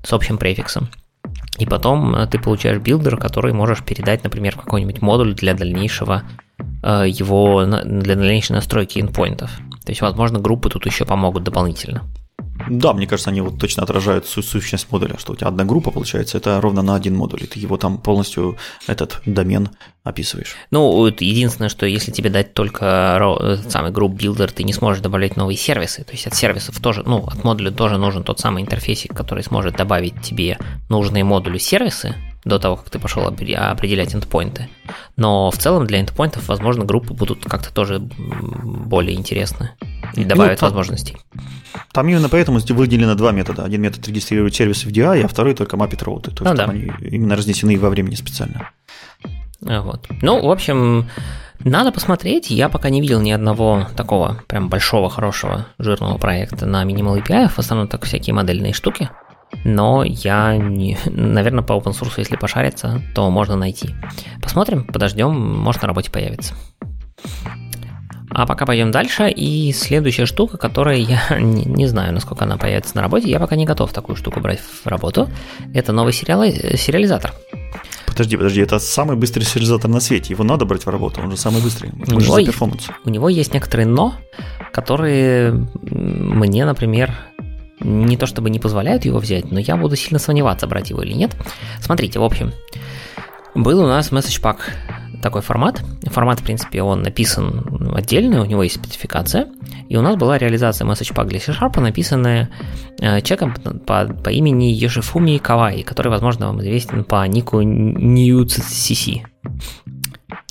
с общим префиксом. И потом э, ты получаешь builder, который можешь передать, например, какой-нибудь модуль для дальнейшего его, для дальнейшей настройки эндпоинтов. То есть, возможно, группы тут еще помогут дополнительно. Да, мне кажется, они вот точно отражают сущность модуля, что у тебя одна группа, получается, это ровно на один модуль, и ты его там полностью, этот домен описываешь. Ну, единственное, что если тебе дать только самый group builder, ты не сможешь добавлять новые сервисы, то есть от сервисов тоже, ну, от модуля тоже нужен тот самый интерфейсик, который сможет добавить тебе нужные модули сервисы, до того, как ты пошел определять эндпоинты. Но в целом для эндпоинтов, возможно, группы будут как-то тоже более интересны и добавят ну, возможностей. Там именно поэтому выделено два метода. Один метод регистрирует сервис в DI, а второй только мапит роуты. То есть ну, там да. они именно разнесены во времени специально. А, вот. Ну, в общем, надо посмотреть. Я пока не видел ни одного такого прям большого, хорошего, жирного проекта на Minimal API. В основном так всякие модельные штуки. Но я не... Наверное, по open source, если пошариться, то можно найти. Посмотрим, подождем, может на работе появится. А пока пойдем дальше. И следующая штука, которая я [laughs] не, не знаю, насколько она появится на работе, я пока не готов такую штуку брать в работу. Это новый сериал, сериализатор. Подожди, подожди, это самый быстрый сериализатор на свете. Его надо брать в работу, он же самый быстрый. У него, за перформанс. у него есть некоторые но, которые мне, например, не то чтобы не позволяют его взять, но я буду сильно сомневаться, брать его или нет. Смотрите, в общем, был у нас Message Pack такой формат. Формат, в принципе, он написан отдельный, у него есть спецификация. И у нас была реализация Message Pack для C-Sharp, написанная э, человеком по, по имени Йошифуми Кавай, который, возможно, вам известен по нику NewCC.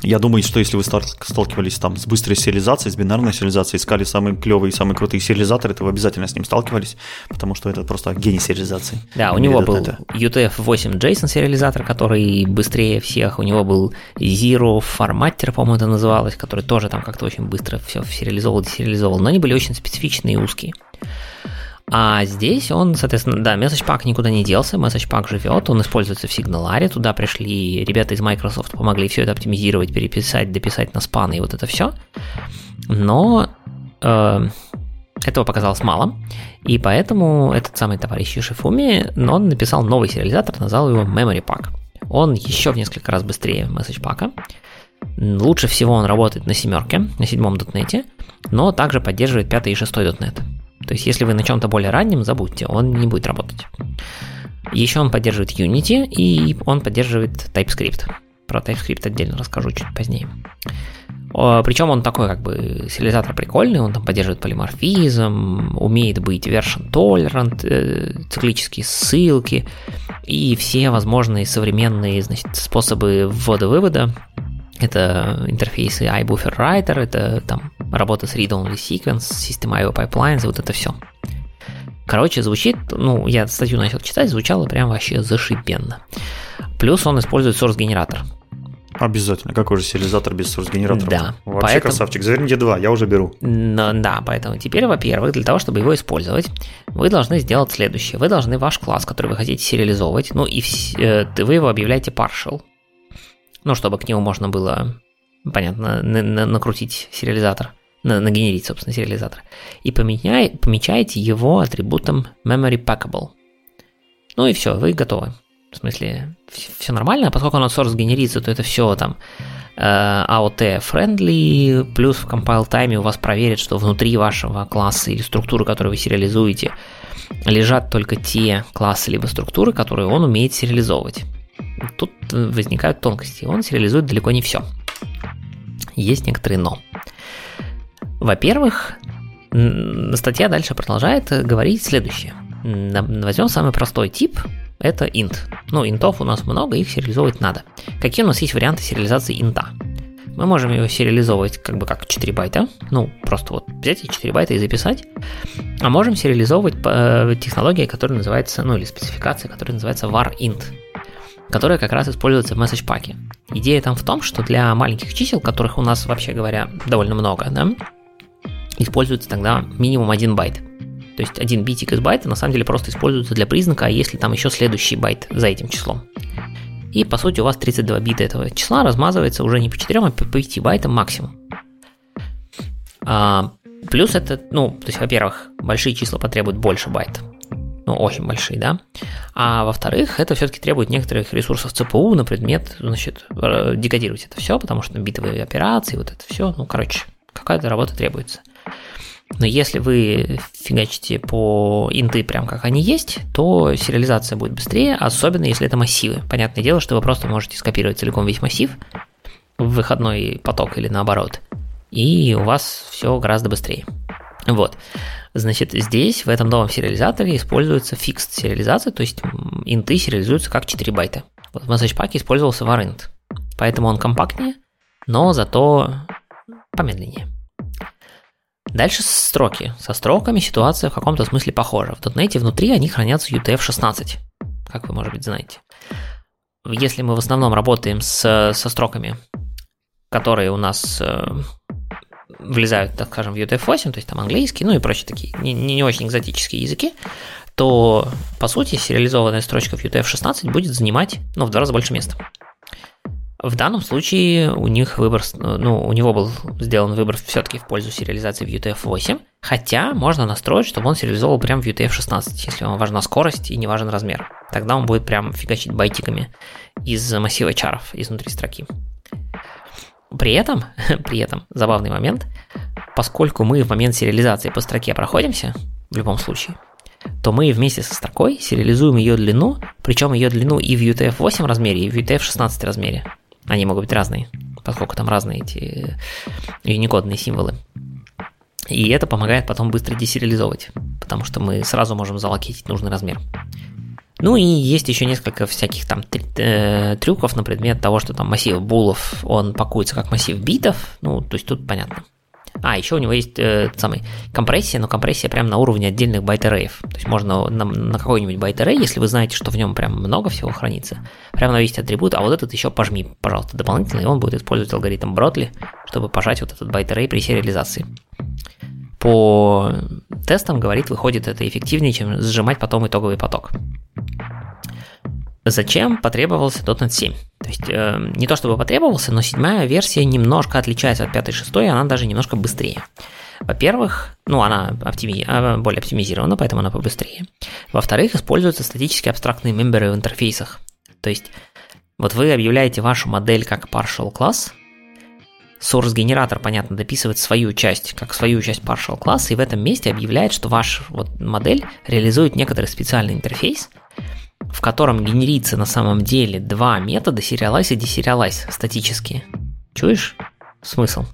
Я думаю, что если вы сталкивались там с быстрой сериализацией, с бинарной сериализацией, искали самые клевые и самые крутые сериализаторы, то вы обязательно с ним сталкивались, потому что это просто гений сериализации. Да, у него был UTF-8 JSON сериализатор, который быстрее всех, у него был Zero Formatter, по-моему, это называлось, который тоже там как-то очень быстро все сериализовал, десериализовал, но они были очень специфичные и узкие. А здесь он, соответственно, да, Message Pack никуда не делся, Message Pack живет, он используется в Signalare, туда пришли ребята из Microsoft, помогли все это оптимизировать, переписать, дописать на спан и вот это все. Но э, этого показалось мало, и поэтому этот самый товарищ Шифуми, он написал новый сериализатор, назвал его Memory Pack. Он еще в несколько раз быстрее Message Pack. Лучше всего он работает на семерке, на седьмом дотнете, но также поддерживает пятый и шестой дотнет. То есть, если вы на чем-то более раннем, забудьте, он не будет работать. Еще он поддерживает Unity и он поддерживает TypeScript. Про TypeScript отдельно расскажу чуть позднее. Причем он такой как бы сериализатор прикольный, он там поддерживает полиморфизм, умеет быть version tolerant, э, циклические ссылки и все возможные современные значит, способы ввода-вывода это интерфейсы iBuffer Writer, это там работа с read-only sequence, System IO pipelines, вот это все. Короче, звучит, ну, я статью начал читать, звучало прям вообще зашибенно. Плюс он использует source-генератор. Обязательно. Какой же сериализатор без source-генератора? Да. Вообще поэтому... красавчик. Заверните два, я уже беру. Но, да, поэтому теперь, во-первых, для того, чтобы его использовать, вы должны сделать следующее. Вы должны ваш класс, который вы хотите сериализовывать, ну и э, вы его объявляете partial ну, чтобы к нему можно было, понятно, на на накрутить сериализатор, нагенерить, собственно, сериализатор. И поменяй, помечаете его атрибутом memory packable. Ну и все, вы готовы. В смысле, все нормально, а поскольку оно source генерится, то это все там э, AOT friendly, плюс в compile time у вас проверит, что внутри вашего класса или структуры, которую вы сериализуете, лежат только те классы либо структуры, которые он умеет сериализовывать. Тут возникают тонкости. Он сериализует далеко не все. Есть некоторые но. Во-первых, статья дальше продолжает говорить следующее. Возьмем самый простой тип, это int. Ну, интов у нас много, их сериализовывать надо. Какие у нас есть варианты сериализации инта? Мы можем его сериализовывать как бы как 4 байта, ну, просто вот взять эти 4 байта и записать, а можем сериализовывать по э, технологии, которая называется, ну, или спецификация, которая называется var int которая как раз используется в MessagePack е. Идея там в том, что для маленьких чисел, которых у нас, вообще говоря, довольно много, да, используется тогда минимум один байт. То есть один битик из байта на самом деле просто используется для признака, а если там еще следующий байт за этим числом. И по сути у вас 32 бита этого числа размазывается уже не по 4, а по 5 байтам максимум. А, плюс это, ну, то есть, во-первых, большие числа потребуют больше байт ну, очень большие, да. А во-вторых, это все-таки требует некоторых ресурсов ЦПУ на предмет, значит, э, декодировать это все, потому что битовые операции, вот это все, ну, короче, какая-то работа требуется. Но если вы фигачите по инты прям как они есть, то сериализация будет быстрее, особенно если это массивы. Понятное дело, что вы просто можете скопировать целиком весь массив в выходной поток или наоборот, и у вас все гораздо быстрее. Вот. Значит, здесь, в этом новом сериализаторе, используется fixed сериализация, то есть инты сериализуются как 4 байта. Вот в message использовался varint, поэтому он компактнее, но зато помедленнее. Дальше строки. Со строками ситуация в каком-то смысле похожа. В .NET внутри они хранятся UTF-16, как вы, может быть, знаете. Если мы в основном работаем с, со строками, которые у нас э, влезают, так скажем, в UTF-8, то есть там английский, ну и прочие такие не, не очень экзотические языки, то, по сути, сериализованная строчка в UTF-16 будет занимать, ну, в два раза больше места. В данном случае у них выбор, ну, у него был сделан выбор все-таки в пользу сериализации в UTF-8, хотя можно настроить, чтобы он сериализовал прямо в UTF-16, если вам важна скорость и не важен размер. Тогда он будет прям фигачить байтиками из массива чаров изнутри строки. При этом, [laughs] при этом, забавный момент, поскольку мы в момент сериализации по строке проходимся, в любом случае, то мы вместе со строкой сериализуем ее длину, причем ее длину и в UTF-8 размере, и в UTF-16 размере. Они могут быть разные, поскольку там разные эти юникодные символы. И это помогает потом быстро десериализовывать, потому что мы сразу можем залокетить нужный размер. Ну и есть еще несколько всяких там э, трюков на предмет того, что там массив булов, он пакуется как массив битов, ну, то есть тут понятно. А, еще у него есть э, самый компрессия, но компрессия прямо на уровне отдельных байт-арреев. То есть можно на, на какой-нибудь байт-аррей, если вы знаете, что в нем прям много всего хранится, прямо навесить атрибут, а вот этот еще пожми, пожалуйста, дополнительно, и он будет использовать алгоритм Бротли, чтобы пожать вот этот байт-аррей при сериализации. По тестам, говорит, выходит это эффективнее, чем сжимать потом итоговый поток. Зачем потребовался .NET 7? То есть э, не то чтобы потребовался, но седьмая версия немножко отличается от пятой и шестой, она даже немножко быстрее. Во-первых, ну, она оптими... А, более оптимизирована, поэтому она побыстрее. Во-вторых, используются статически абстрактные мемберы в интерфейсах. То есть, вот вы объявляете вашу модель как partial class, source-генератор, понятно, дописывает свою часть, как свою часть partial класса, и в этом месте объявляет, что ваша вот модель реализует некоторый специальный интерфейс, в котором генерится на самом деле два метода serialize и deserialize статические. Чуешь смысл?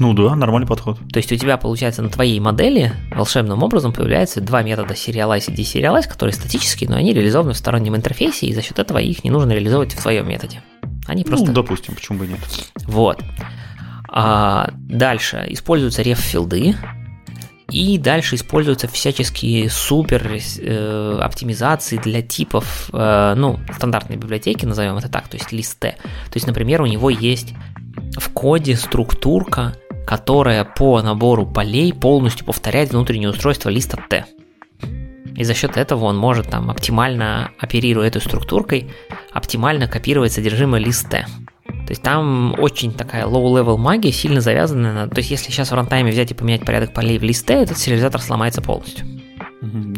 Ну да, нормальный подход. То есть у тебя, получается, на твоей модели волшебным образом появляются два метода serialize и deserialize, которые статические, но они реализованы в стороннем интерфейсе, и за счет этого их не нужно реализовывать в своем методе. Они ну, просто... Ну, допустим, почему бы нет. Вот. А дальше используются реф-филды, и дальше используются всяческие супер э, оптимизации для типов, э, ну, стандартной библиотеки, назовем это так, то есть листе. То есть, например, у него есть в коде структурка, которая по набору полей полностью повторяет внутреннее устройство листа T. И за счет этого он может там оптимально, оперируя этой структуркой, оптимально копировать содержимое листа. То есть там очень такая low-level магия, сильно завязанная на... То есть если сейчас в рантайме взять и поменять порядок полей в листе, этот сериализатор сломается полностью.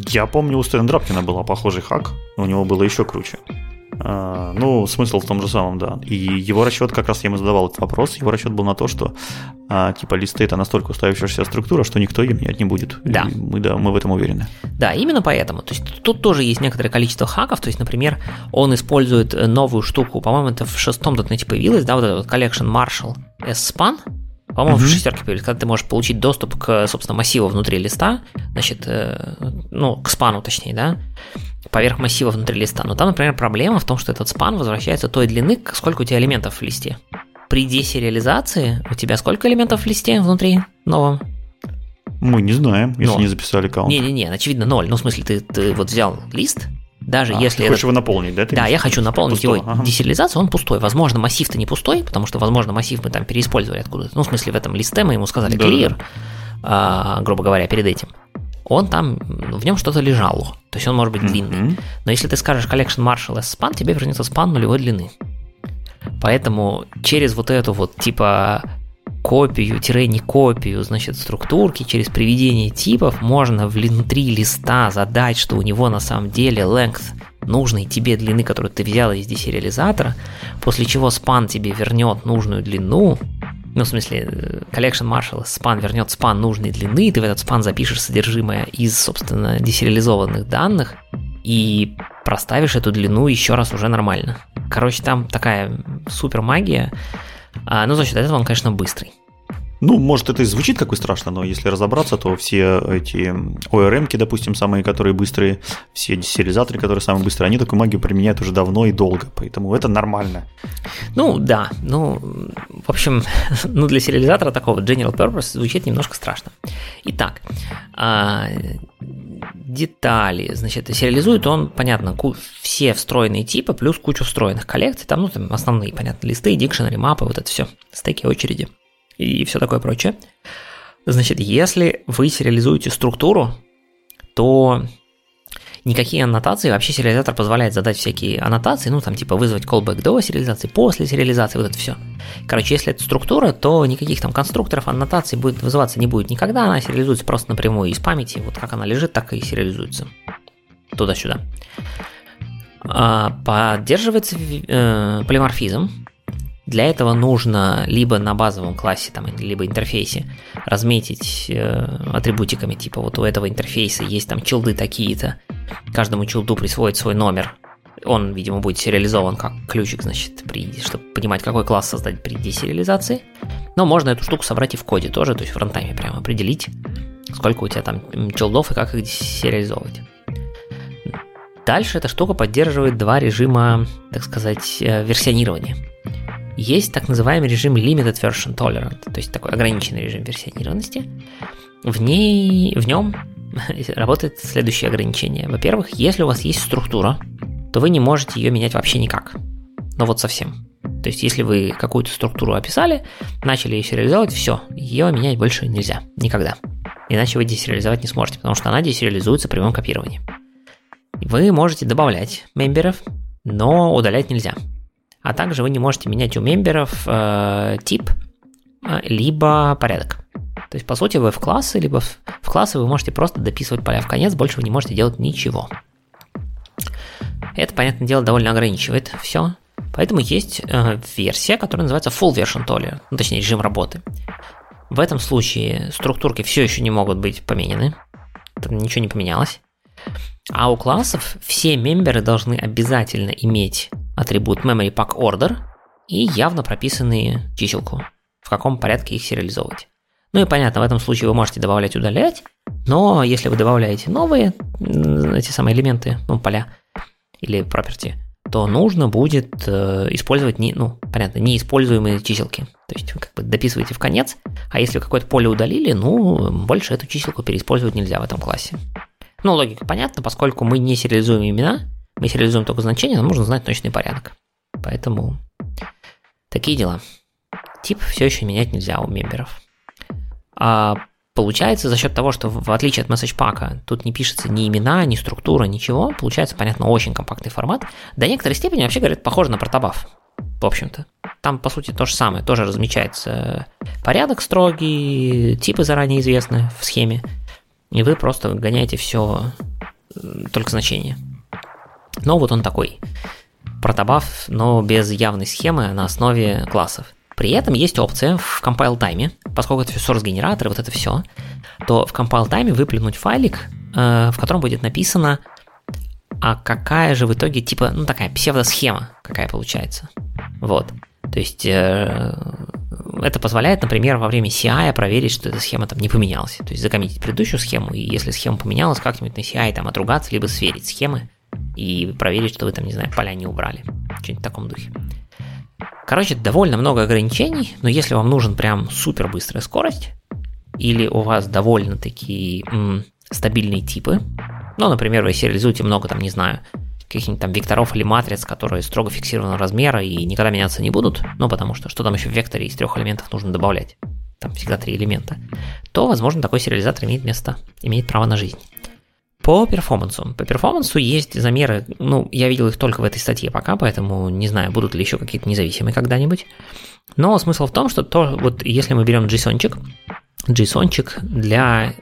Я помню, у Стэн Драпкина был похожий хак, у него было еще круче. А, ну, смысл в том же самом, да. И его расчет, как раз я ему задавал этот вопрос, его расчет был на то, что а, типа листы это настолько уставившаяся структура, что никто ее менять не будет. Да. И мы, да, мы в этом уверены. Да, именно поэтому. То есть тут тоже есть некоторое количество хаков. То есть, например, он использует новую штуку, по-моему, это в шестом дотнете появилось, да, вот этот вот Collection Marshall S-Span, по-моему, mm-hmm. в шестерке появились, когда ты можешь получить доступ к, собственно, массиву внутри листа, значит, э, ну, к спану, точнее, да, поверх массива внутри листа. Но там, например, проблема в том, что этот спан возвращается той длины, сколько у тебя элементов в листе. При десериализации у тебя сколько элементов в листе внутри новом? Мы не знаем, если ноль. не записали каунт. Не-не-не, очевидно ноль. Ну, в смысле, ты, ты вот взял лист, даже а, если... Ты этот... хочешь его наполнить, да? Да, я хочу наполнить Пустого. его ага. десериализацию, он пустой. Возможно, массив-то не пустой, потому что, возможно, массив мы там переиспользовали откуда-то. Ну, в смысле, в этом листе мы ему сказали да, clear, да. А, грубо говоря, перед этим он там, в нем что-то лежало. То есть он может быть длинный. Mm-hmm. Но если ты скажешь collection marshal s span, тебе вернется спан нулевой длины. Поэтому через вот эту вот типа копию-не копию, значит, структурки, через приведение типов можно внутри листа задать, что у него на самом деле length нужной тебе длины, которую ты взяла из десериализатора, после чего span тебе вернет нужную длину, ну, в смысле, э, collection marshal span вернет span нужной длины, и ты в этот span запишешь содержимое из, собственно, десериализованных данных, и проставишь эту длину еще раз уже нормально. Короче, там такая супер магия. А, ну, за счет этого он, конечно, быстрый. Ну, может, это и звучит как бы страшно, но если разобраться, то все эти ORM, допустим, самые, которые быстрые, все сериализаторы, которые самые быстрые, они такую магию применяют уже давно и долго, поэтому это нормально. Ну, да, ну, в общем, [laughs] ну, для сериализатора такого general purpose звучит немножко страшно. Итак, а, детали, значит, сериализует он, понятно, все встроенные типы, плюс кучу встроенных коллекций, там, ну, там основные, понятно, листы, дикшенери, мапы, вот это все, стеки очереди и все такое прочее. Значит, если вы сериализуете структуру, то никакие аннотации, вообще сериализатор позволяет задать всякие аннотации, ну там типа вызвать callback до сериализации, после сериализации, вот это все. Короче, если это структура, то никаких там конструкторов, аннотаций будет вызываться не будет никогда, она сериализуется просто напрямую из памяти, вот как она лежит, так и сериализуется. Туда-сюда. А, поддерживается э, полиморфизм, для этого нужно либо на базовом классе, там, либо интерфейсе разметить э, атрибутиками, типа вот у этого интерфейса есть там чилды такие-то, каждому чилду присвоить свой номер, он, видимо, будет сериализован как ключик, значит, при, чтобы понимать, какой класс создать при десериализации. Но можно эту штуку собрать и в коде тоже, то есть в рантайме прямо определить, сколько у тебя там чилдов и как их сериализовывать. Дальше эта штука поддерживает два режима, так сказать, э, версионирования. Есть так называемый режим Limited Version Tolerant, то есть такой ограниченный режим версионированности. В, ней, в нем [laughs] работает следующее ограничение. Во-первых, если у вас есть структура, то вы не можете ее менять вообще никак. Но вот совсем. То есть, если вы какую-то структуру описали, начали ее сериализовать, все, ее менять больше нельзя. Никогда. Иначе вы десериализовать не сможете, потому что она десериализуется при прямом копировании. Вы можете добавлять мемберов, но удалять нельзя. А также вы не можете менять у мемберов э, тип, э, либо порядок. То есть, по сути, вы в классы, либо в, в классы вы можете просто дописывать поля в конец, больше вы не можете делать ничего. Это, понятное дело, довольно ограничивает все. Поэтому есть э, версия, которая называется Full Version Tolerant, ну, точнее, режим работы. В этом случае структурки все еще не могут быть поменены, там ничего не поменялось. А у классов все мемберы должны обязательно иметь атрибут Memory Pack Order и явно прописанные чиселку, в каком порядке их сериализовывать. Ну и понятно, в этом случае вы можете добавлять, удалять, но если вы добавляете новые эти самые элементы, ну, поля или property, то нужно будет э, использовать, не, ну, понятно, неиспользуемые чиселки. То есть вы как бы дописываете в конец, а если какое-то поле удалили, ну, больше эту чиселку переиспользовать нельзя в этом классе. Ну, логика понятна, поскольку мы не сериализуем имена, мы сериализуем только значения, нам нужно знать точный порядок. Поэтому такие дела. Тип все еще менять нельзя у мемберов. А получается за счет того, что в отличие от message пака тут не пишется ни имена, ни структура, ничего, получается, понятно, очень компактный формат. До некоторой степени, вообще говорят, похоже на протобаф. В общем-то. Там, по сути, то же самое. Тоже размечается порядок строгий, типы заранее известны в схеме. И вы просто гоняете все только значение. Но вот он такой. Протобаф, но без явной схемы на основе классов. При этом есть опция в compile time, поскольку это все source генератор, вот это все, то в compile time выплюнуть файлик, э, в котором будет написано, а какая же в итоге, типа, ну такая псевдосхема, какая получается. Вот. То есть э, это позволяет, например, во время CI проверить, что эта схема там не поменялась. То есть закоммитить предыдущую схему, и если схема поменялась, как-нибудь на CI там отругаться, либо сверить схемы и проверить, что вы там, не знаю, поля не убрали. Что-нибудь в таком духе. Короче, довольно много ограничений, но если вам нужен прям супер быстрая скорость, или у вас довольно такие м, стабильные типы, ну, например, вы сериализуете много, там, не знаю, каких-нибудь там векторов или матриц, которые строго фиксированного размера и никогда меняться не будут, ну, потому что что там еще в векторе из трех элементов нужно добавлять, там всегда три элемента, то, возможно, такой сериализатор имеет место, имеет право на жизнь. По перформансу. По перформансу есть замеры, ну, я видел их только в этой статье пока, поэтому не знаю, будут ли еще какие-то независимые когда-нибудь. Но смысл в том, что то, вот если мы берем JSON-чик, JSON-чик для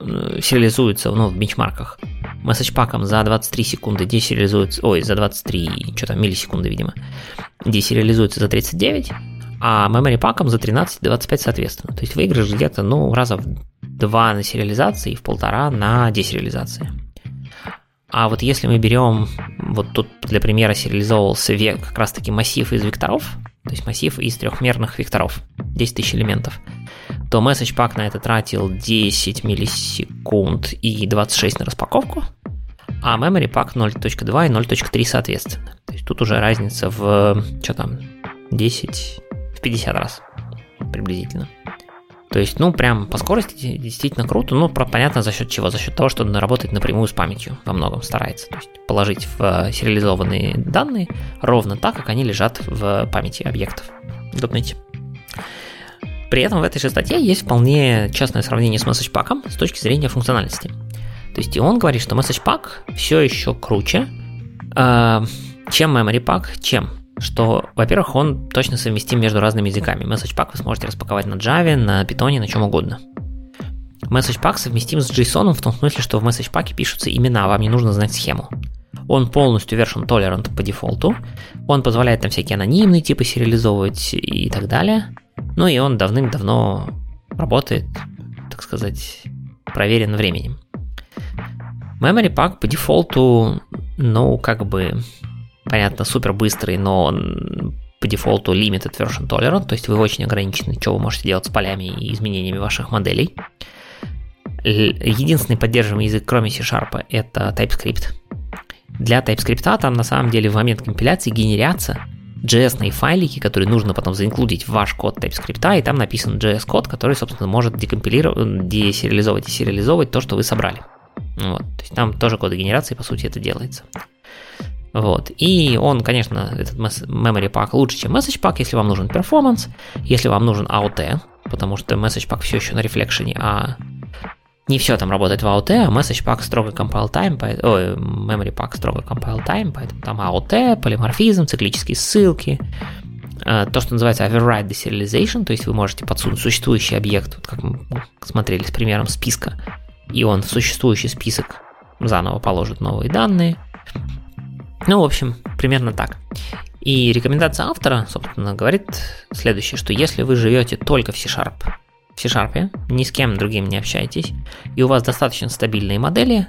э, сериализуется ну, в бенчмарках. Message паком за 23 секунды десериализуется, ой, за 23, что там, миллисекунды, видимо, десериализуется за 39, а memory паком за 13-25 соответственно. То есть выигрыш где-то, ну, раза в 2 на сериализации и в полтора на десериализации. А вот если мы берем, вот тут для примера сериализовывался век, как раз таки массив из векторов, то есть массив из трехмерных векторов, 10 тысяч элементов, то message pack на это тратил 10 миллисекунд и 26 на распаковку, а memory pack 0.2 и 0.3 соответственно. То есть тут уже разница в, что там, 10, в 50 раз приблизительно. То есть, ну, прям по скорости действительно круто. Ну, понятно, за счет чего? За счет того, что он работает напрямую с памятью во многом старается. То есть положить в э, сериализованные данные ровно так, как они лежат в памяти объектов. Дотнете. При этом в этой же статье есть вполне частное сравнение с MessagePack с точки зрения функциональности. То есть и он говорит, что MessagePack все еще круче, э, чем MemoryPack, чем что, во-первых, он точно совместим между разными языками. Message Pack вы сможете распаковать на Java, на Python, на чем угодно. Message Pack совместим с JSON в том смысле, что в Message Pack пишутся имена, вам не нужно знать схему. Он полностью version tolerant по дефолту. Он позволяет там всякие анонимные типы сериализовывать и так далее. Ну и он давным-давно работает, так сказать, проверен временем. Memory Pack по дефолту, ну, как бы понятно, супер быстрый, но он по дефолту limited version tolerant, то есть вы очень ограничены, что вы можете делать с полями и изменениями ваших моделей. Единственный поддерживаемый язык, кроме C-Sharp, это TypeScript. для TypeScript там на самом деле в момент компиляции генерятся JS файлики, которые нужно потом заинклюдить в ваш код TypeScript, и там написан JS-код, который, собственно, может декомпилировать, десериализовывать и сериализовывать то, что вы собрали. Вот. То есть там тоже кодогенерации, по сути, это делается. Вот. И он, конечно, этот memory pack лучше, чем message pack, если вам нужен перформанс, если вам нужен AOT, потому что message pack все еще на рефлекшене, а не все там работает в AOT, а message pack строго compile time, ой, memory pack строго compile time, поэтому там AOT, полиморфизм, циклические ссылки, э, то, что называется override deserialization, то есть вы можете подсунуть существующий объект, вот как мы смотрели с примером списка, и он в существующий список заново положит новые данные. Ну, в общем, примерно так. И рекомендация автора, собственно, говорит следующее, что если вы живете только в C-Sharp, в C-Sharp, ни с кем другим не общаетесь, и у вас достаточно стабильные модели,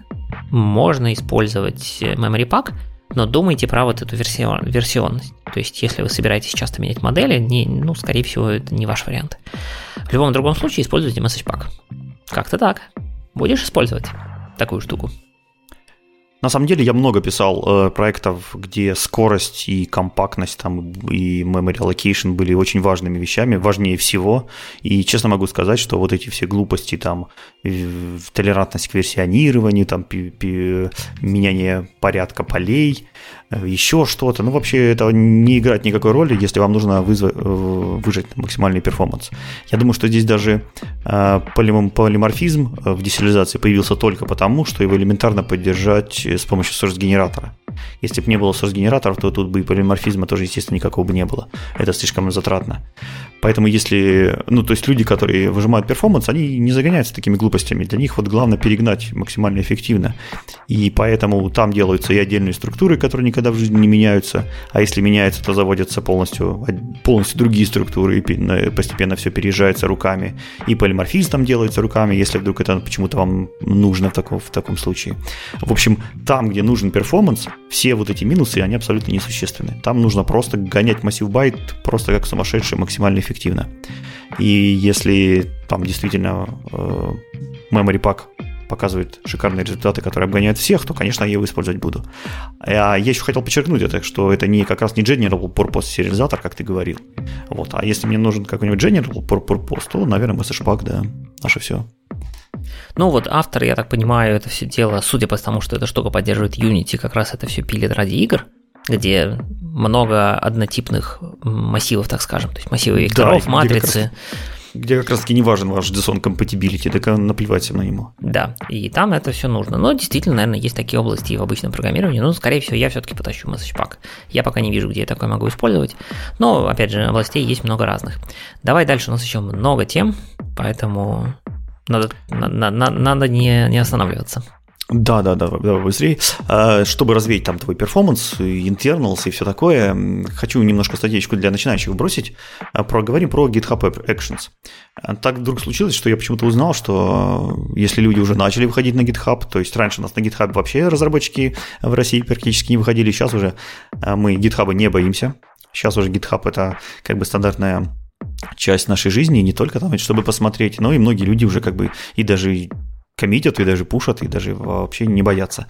можно использовать Memory Pack, но думайте про вот эту версион, версионность. То есть, если вы собираетесь часто менять модели, не, ну, скорее всего, это не ваш вариант. В любом другом случае используйте Message Pack. Как-то так. Будешь использовать такую штуку? На самом деле я много писал э, проектов, где скорость и компактность там, и memory allocation были очень важными вещами, важнее всего. И честно могу сказать, что вот эти все глупости, там, толерантность к версионированию, там, пи- пи- меняние порядка полей, еще что-то. Ну, вообще, это не играет никакой роли, если вам нужно вызв... Э, выжать максимальный перформанс. Я думаю, что здесь даже э, полиморфизм в десериализации появился только потому, что его элементарно поддержать с помощью source-генератора. Если бы не было source-генераторов, то тут бы и полиморфизма тоже, естественно, никакого бы не было. Это слишком затратно. Поэтому если, ну, то есть люди, которые выжимают performance, они не загоняются такими глупостями. Для них вот главное перегнать максимально эффективно. И поэтому там делаются и отдельные структуры, которые никогда в жизни не меняются. А если меняются, то заводятся полностью, полностью другие структуры, и постепенно все переезжается руками. И полиморфизм там делается руками, если вдруг это почему-то вам нужно в таком, в таком случае. В общем, там, где нужен performance, все вот эти минусы, они абсолютно несущественны. Там нужно просто гонять массив байт просто как сумасшедший, максимально эффективно. И если там действительно э, memory pack показывает шикарные результаты, которые обгоняют всех, то, конечно, я его использовать буду. А я еще хотел подчеркнуть это, что это не как раз не General Purpose сериализатор, как ты говорил. Вот. А если мне нужен какой-нибудь General Purpose, то, наверное, Pack, да, наше все. Ну вот автор, я так понимаю, это все дело, судя по тому, что эта штука поддерживает Unity, как раз это все пилит ради игр, где много однотипных массивов, так скажем, то есть массивы векторов, да, матрицы. Где как раз таки не важен ваш JSON compatibility, так наплевать на него. Да, и там это все нужно. Но действительно, наверное, есть такие области в обычном программировании. Но, скорее всего, я все-таки потащу Message Pack. Я пока не вижу, где я такое могу использовать. Но, опять же, областей есть много разных. Давай дальше, у нас еще много тем, поэтому надо, на, на, надо не, не останавливаться. Да, да, да, давай быстрее. А, чтобы развеять там твой перформанс, internals и все такое, хочу немножко статейку для начинающих бросить. А, проговорим про GitHub Actions. А, так вдруг случилось, что я почему-то узнал, что если люди уже начали выходить на GitHub, то есть раньше у нас на GitHub вообще разработчики в России практически не выходили, сейчас уже мы GitHub не боимся. Сейчас уже GitHub это как бы стандартная часть нашей жизни, не только там, чтобы посмотреть, но и многие люди уже как бы и даже коммитят, и даже пушат, и даже вообще не боятся.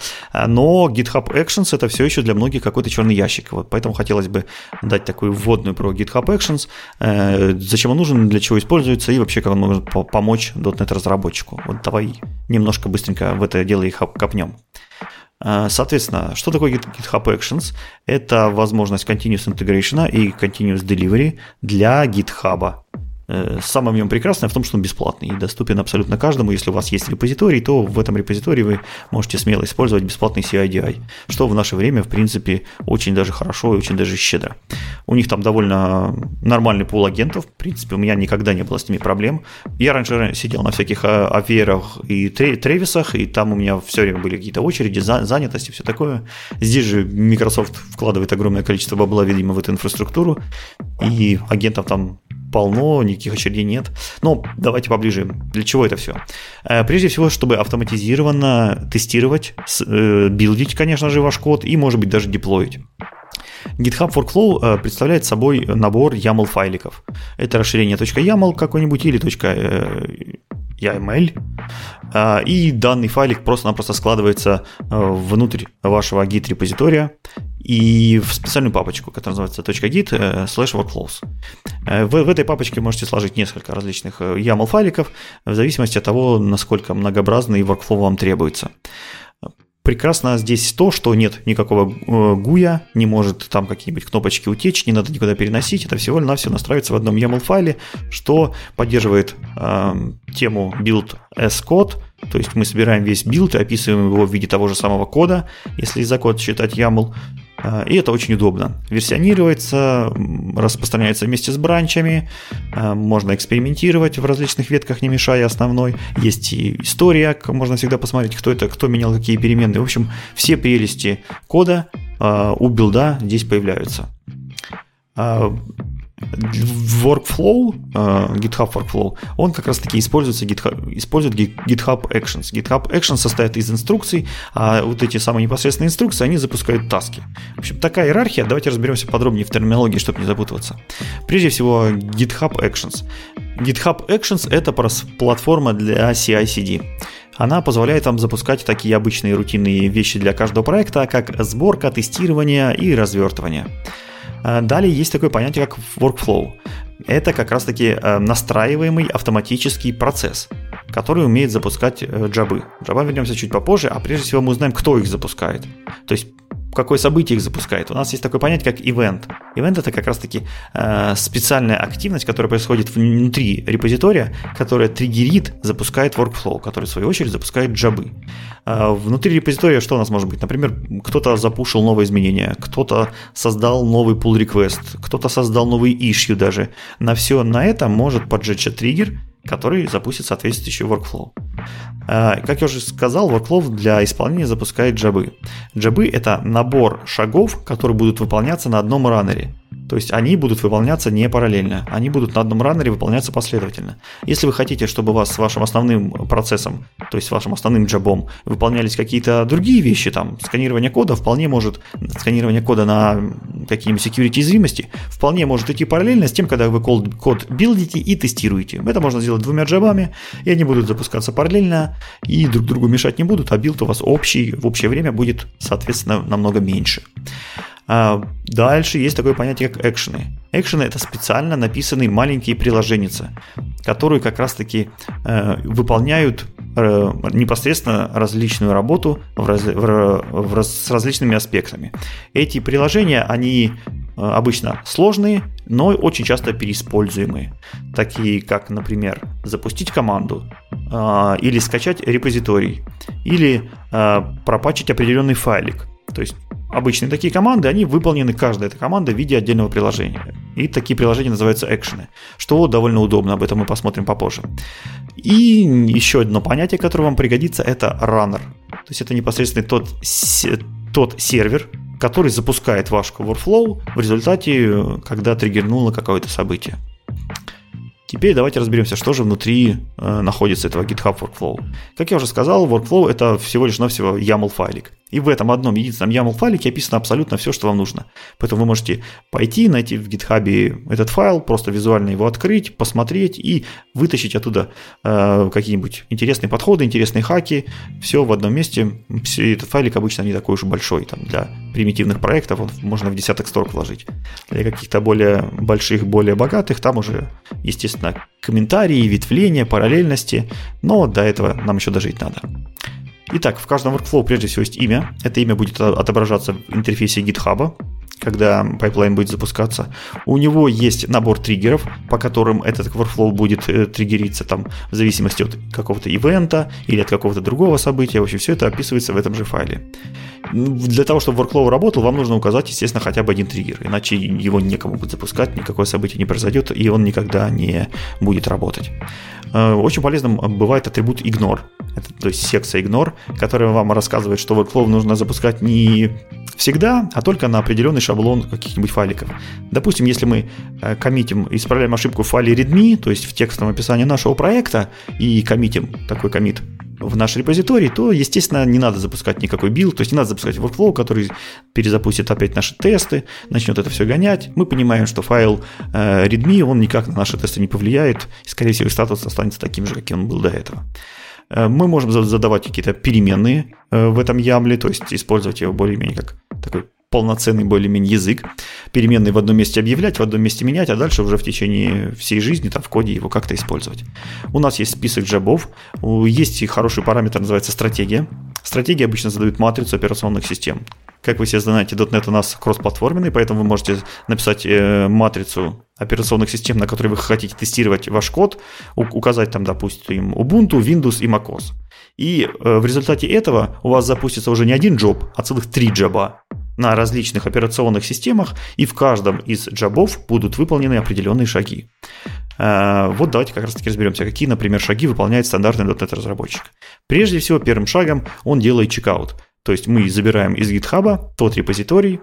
Но GitHub Actions это все еще для многих какой-то черный ящик. Вот поэтому хотелось бы дать такую вводную про GitHub Actions, э, зачем он нужен, для чего используется, и вообще как он может помочь .NET разработчику. Вот давай немножко быстренько в это дело и копнем. Э, соответственно, что такое GitHub Actions? Это возможность continuous integration и continuous delivery для GitHub. Э, самое в нем прекрасное в том, что он бесплатный и доступен абсолютно каждому. Если у вас есть репозиторий, то в этом репозитории вы можете смело использовать бесплатный CIDI, что в наше время, в принципе, очень даже хорошо и очень даже щедро. У них там довольно нормальный пул агентов, в принципе, у меня никогда не было с ними проблем. Я раньше сидел на всяких Аверах и Тревисах, и там у меня все время были какие-то очереди, занятости, все такое. Здесь же Microsoft вкладывает огромное количество бабла, видимо, в эту инфраструктуру, и агентов там полно, никаких очередей нет. Но давайте поближе. Для чего это все? Э, прежде всего, чтобы автоматизированно тестировать, э, билдить, конечно же, ваш код и, может быть, даже деплоить. GitHub Workflow э, представляет собой набор YAML файликов. Это расширение .yaml какой-нибудь или YAML, и данный файлик просто-напросто складывается внутрь вашего git-репозитория и в специальную папочку, которая называется .github э, slash workflows. Э, в, в этой папочке можете сложить несколько различных YAML файликов в зависимости от того, насколько многообразный workflow вам требуется. Прекрасно здесь то, что нет никакого гуя, не может там какие-нибудь кнопочки утечь, не надо никуда переносить, это всего-навсего настраивается в одном YAML файле, что поддерживает э, тему build as code, то есть мы собираем весь билд и описываем его в виде того же самого кода, если за код считать YAML, и это очень удобно. Версионируется, распространяется вместе с бранчами, а, можно экспериментировать в различных ветках, не мешая основной. Есть и история, можно всегда посмотреть, кто это, кто менял какие переменные. В общем, все прелести кода а, у билда здесь появляются workflow, uh, GitHub Workflow, он как раз таки используется GitHub, использует GitHub Actions. GitHub Actions состоит из инструкций, а вот эти самые непосредственные инструкции, они запускают таски. В общем, такая иерархия. Давайте разберемся подробнее в терминологии, чтобы не запутываться. Прежде всего, GitHub Actions. GitHub Actions – это платформа для CI-CD. Она позволяет вам запускать такие обычные рутинные вещи для каждого проекта, как сборка, тестирование и развертывание. Э, далее есть такое понятие, как workflow. Это как раз-таки э, настраиваемый автоматический процесс, который умеет запускать э, джабы. Джаба вернемся чуть попозже, а прежде всего мы узнаем, кто их запускает. То есть какое событие их запускает. У нас есть такое понятие, как event. Event это как раз-таки э, специальная активность, которая происходит внутри репозитория, которая триггерит, запускает workflow, который в свою очередь запускает джабы. Э, внутри репозитория что у нас может быть? Например, кто-то запушил новые изменения, кто-то создал новый pull request, кто-то создал новый issue даже. На все на это может поджечься триггер, который запустит соответствующий workflow. А, как я уже сказал, workflow для исполнения запускает джабы. Джабы – это набор шагов, которые будут выполняться на одном раннере. То есть они будут выполняться не параллельно, они будут на одном раннере выполняться последовательно. Если вы хотите, чтобы у вас с вашим основным процессом, то есть с вашим основным джабом, выполнялись какие-то другие вещи, там, сканирование кода вполне может, сканирование кода на какие-нибудь security уязвимости, вполне может идти параллельно с тем, когда вы код, билдите и тестируете. Это можно сделать двумя джобами, и они будут запускаться параллельно, и друг другу мешать не будут, а билд у вас общий, в общее время будет, соответственно, намного меньше. А, дальше есть такое понятие, как экшены. Экшены – это специально написанные маленькие приложения, которые как раз-таки э, выполняют э, непосредственно различную работу в раз, в, в с различными аспектами. Эти приложения, они э, обычно сложные, но очень часто переиспользуемые. Такие как, например, запустить команду, или скачать репозиторий, или пропачить определенный файлик. То есть обычные такие команды, они выполнены, каждая эта команда в виде отдельного приложения. И такие приложения называются экшены, что довольно удобно, об этом мы посмотрим попозже. И еще одно понятие, которое вам пригодится, это runner. То есть это непосредственно тот, тот сервер, который запускает ваш workflow в результате, когда триггернуло какое-то событие. Теперь давайте разберемся, что же внутри э, находится этого GitHub Workflow. Как я уже сказал, Workflow это всего лишь навсего YAML файлик. И в этом одном единственном YAML файлике описано абсолютно все, что вам нужно. Поэтому вы можете пойти, найти в GitHub этот файл, просто визуально его открыть, посмотреть и вытащить оттуда э, какие-нибудь интересные подходы, интересные хаки. Все в одном месте. Все, этот файлик обычно не такой уж большой. Там, для примитивных проектов он можно в десяток строк уложить. Для каких-то более больших, более богатых, там уже, естественно, комментарии, ветвления, параллельности. Но до этого нам еще дожить надо. Итак, в каждом workflow прежде всего есть имя. Это имя будет отображаться в интерфейсе GitHub, когда pipeline будет запускаться. У него есть набор триггеров, по которым этот workflow будет э, триггериться там, в зависимости от какого-то ивента или от какого-то другого события. В общем, все это описывается в этом же файле. Для того, чтобы workflow работал, вам нужно указать, естественно, хотя бы один триггер, иначе его некому будет запускать, никакое событие не произойдет, и он никогда не будет работать. Э, очень полезным бывает атрибут ignore, это, то есть секция ignore, которая вам рассказывает, что workflow нужно запускать не всегда, а только на определенный шаблон каких-нибудь файликов. Допустим, если мы э, коммитим, исправляем ошибку в файле readme, то есть в текстовом описании нашего проекта, и коммитим такой коммит в наш репозиторий, то, естественно, не надо запускать никакой билд, то есть не надо запускать workflow, который перезапустит опять наши тесты, начнет это все гонять. Мы понимаем, что файл э, readme, он никак на наши тесты не повлияет, и, скорее всего, статус останется таким же, каким он был до этого. Э, мы можем задавать какие-то переменные э, в этом ямле, то есть использовать его более-менее как такой полноценный более-менее язык, переменные в одном месте объявлять, в одном месте менять, а дальше уже в течение всей жизни там в коде его как-то использовать. У нас есть список джабов, есть и хороший параметр, называется стратегия. Стратегия обычно задают матрицу операционных систем. Как вы все знаете, .NET у нас кроссплатформенный, поэтому вы можете написать э, матрицу операционных систем, на которые вы хотите тестировать ваш код, указать там, допустим, Ubuntu, Windows и macOS. И э, в результате этого у вас запустится уже не один джоб, а целых три джаба на различных операционных системах, и в каждом из джабов будут выполнены определенные шаги. Э, вот давайте как раз таки разберемся, какие, например, шаги выполняет стандартный .NET разработчик. Прежде всего, первым шагом он делает чекаут. То есть мы забираем из GitHub тот репозиторий,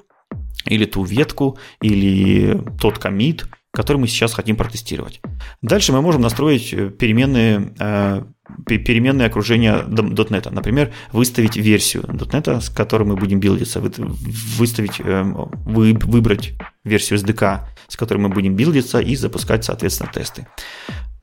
или ту ветку, или тот комит, который мы сейчас хотим протестировать. Дальше мы можем настроить э, переменные, э, переменные окружения .NET. Например, выставить версию .NET, с которой мы будем билдиться, выставить, э, выбрать версию SDK, с которой мы будем билдиться и запускать, соответственно, тесты.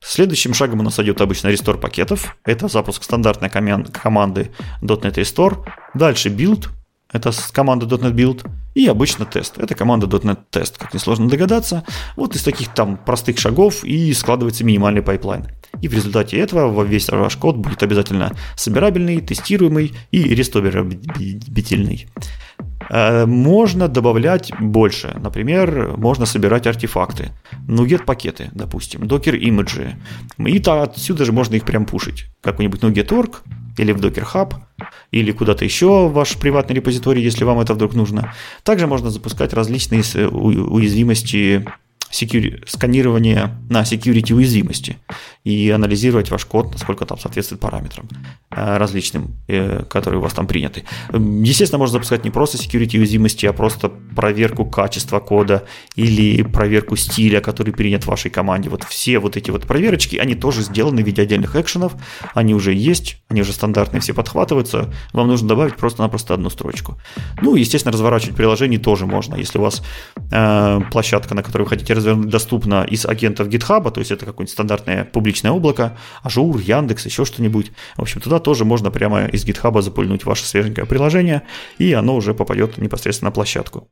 Следующим шагом у нас идет обычно рестор пакетов. Это запуск стандартной команды .NET Restore. Дальше build, это команда .NET Build, и обычно тест. Это команда .NET Test, как несложно догадаться. Вот из таких там простых шагов и складывается минимальный pipeline. И в результате этого весь ваш код будет обязательно собирабельный, тестируемый и ресторабельный. Э, можно добавлять больше. Например, можно собирать артефакты. Nuget пакеты, допустим, Docker имиджи. И отсюда же можно их прям пушить. Какой-нибудь Nuget.org или в Docker Hub, или куда-то еще в ваш приватный репозиторий, если вам это вдруг нужно. Также можно запускать различные уязвимости security, сканирование на security уязвимости и анализировать ваш код, насколько там соответствует параметрам э, различным, э, которые у вас там приняты. Естественно, можно запускать не просто security уязвимости, а просто проверку качества кода или проверку стиля, который принят в вашей команде. Вот все вот эти вот проверочки, они тоже сделаны в виде отдельных экшенов, они уже есть, они уже стандартные, все подхватываются. Вам нужно добавить просто-напросто одну строчку. Ну, естественно, разворачивать приложение тоже можно. Если у вас э, площадка, на которой вы хотите развернуть, доступна из агентов GitHub, то есть это какое-нибудь стандартное публичное облако, Azure, Яндекс, еще что-нибудь. В общем, туда тоже можно прямо из GitHub запульнуть ваше свеженькое приложение, и оно уже попадет непосредственно на площадку.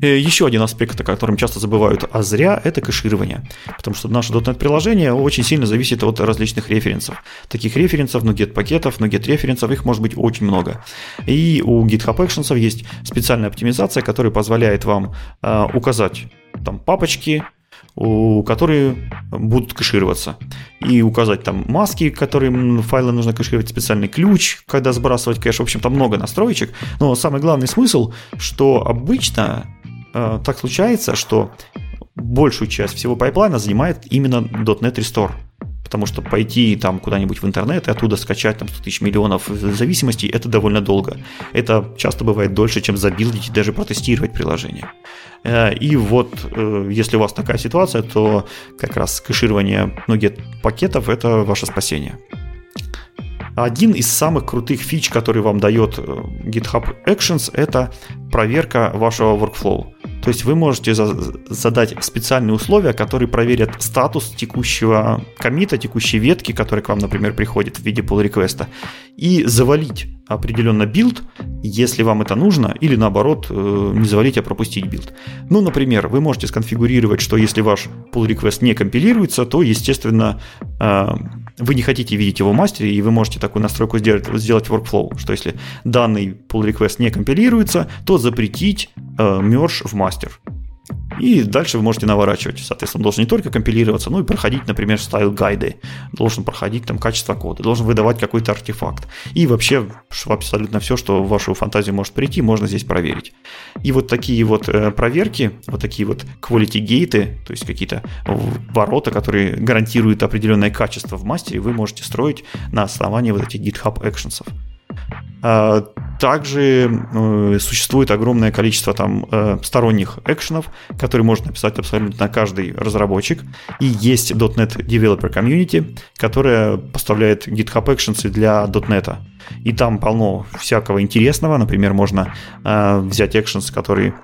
Э, еще один аспект, о котором часто забывают, а зря, это кэширование. Потому что наше .NET-приложение очень сильно зависит от различных референсов. Таких референсов, NuGet пакетов, NuGet референсов, их может быть очень много. И у GitHub Actions есть специальная оптимизация, которая позволяет вам э, указать там папочки, которые будут кэшироваться. И указать там маски, которые файлы нужно кэшировать, специальный ключ, когда сбрасывать кэш. В общем, там много настроечек. Но самый главный смысл, что обычно так случается, что большую часть всего пайплайна занимает именно .NET Restore. Потому что пойти там куда-нибудь в интернет и оттуда скачать там 100 тысяч миллионов зависимостей, это довольно долго. Это часто бывает дольше, чем забилдить и даже протестировать приложение. Э, и вот, э, если у вас такая ситуация, то как раз кэширование многих пакетов – это ваше спасение. Один из самых крутых фич, который вам дает э, GitHub Actions, это проверка вашего workflow. То есть вы можете задать специальные условия, которые проверят статус текущего комита, текущей ветки, которая к вам, например, приходит в виде pull реквеста и завалить определенно билд, если вам это нужно, или наоборот, э, не завалить, а пропустить билд. Ну, например, вы можете сконфигурировать, что если ваш pull request не компилируется, то, естественно, э, вы не хотите видеть его в мастере, и вы можете такую настройку сделать, сделать workflow, что если данный pull request не компилируется, то запретить э, мерж в мастер. И дальше вы можете наворачивать. Соответственно, должен не только компилироваться, но и проходить, например, стайл-гайды, должен проходить там качество кода, должен выдавать какой-то артефакт. И вообще абсолютно все, что в вашу фантазию может прийти, можно здесь проверить. И вот такие вот э, проверки, вот такие вот quality гейты, то есть какие-то ворота, которые гарантируют определенное качество в мастере, вы можете строить на основании вот этих GitHub Actions. А, также э, существует огромное количество там э, сторонних экшенов, которые можно написать абсолютно каждый разработчик. И есть .NET Developer Community, которая поставляет GitHub Actions для .NET. И там полно всякого интересного. Например, можно э, взять actions, которые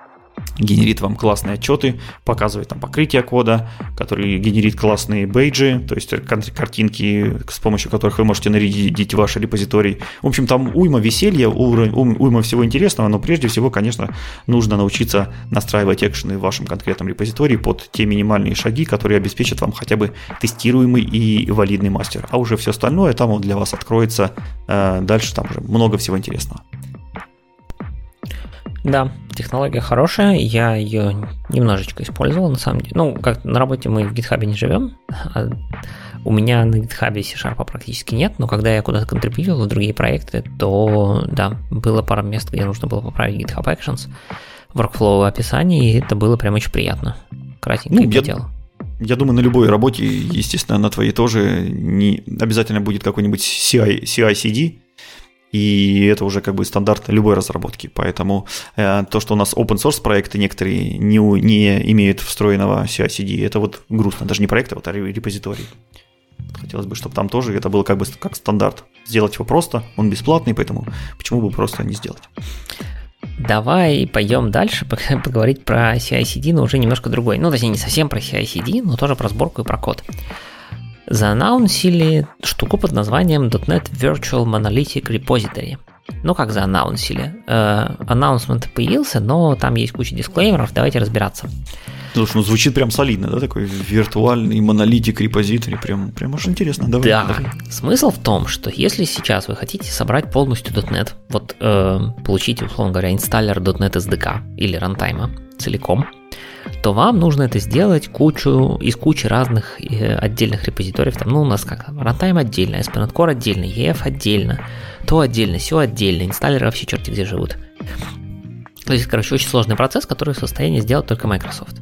генерит вам классные отчеты, показывает там покрытие кода, который генерит классные бейджи, то есть картинки, с помощью которых вы можете нарядить ваш репозиторий. В общем, там уйма веселья, уйма всего интересного, но прежде всего, конечно, нужно научиться настраивать экшены в вашем конкретном репозитории под те минимальные шаги, которые обеспечат вам хотя бы тестируемый и валидный мастер. А уже все остальное там для вас откроется э, дальше, там уже много всего интересного. Да, технология хорошая, я ее немножечко использовал, на самом деле. Ну, как на работе мы в GitHub не живем, а у меня на GitHub C-Sharp практически нет, но когда я куда-то контрибьютил в другие проекты, то да, было пара мест, где нужно было поправить GitHub Actions, workflow в описании, и это было прям очень приятно. Кратенько ну, и я, я думаю, на любой работе, естественно, на твоей тоже не обязательно будет какой-нибудь CI, CI-CD, и это уже как бы стандарт любой разработки. Поэтому э, то, что у нас open source проекты некоторые не, не имеют встроенного CI-CD, это вот грустно, даже не проекты, а вот а репозиторий. Хотелось бы, чтобы там тоже это было как бы как стандарт. Сделать его просто, он бесплатный, поэтому почему бы просто не сделать? Давай пойдем дальше, [laughs] поговорить про CI-CD, но уже немножко другой. Ну, точнее, не совсем про CI-CD, но тоже про сборку и про код зааннаунсили штуку под названием .NET Virtual Monolithic Repository. Ну как зааннаунсили? Э, аннаунсмент появился, но там есть куча дисклеймеров, давайте разбираться. Слушай, ну звучит прям солидно, да, такой виртуальный монолитик репозиторий, прям, прям уж интересно. Давай, да, давай. смысл в том, что если сейчас вы хотите собрать полностью .NET, вот э, получить, условно говоря, инсталлер .NET SDK или рантайма целиком, то вам нужно это сделать кучу, из кучи разных э, отдельных репозиториев. Там, ну, у нас как Runtime отдельно, SPNet Core отдельно, EF отдельно, то отдельно, все отдельно, инсталлеры вообще черти где живут. То есть, короче, очень сложный процесс, который в состоянии сделать только Microsoft.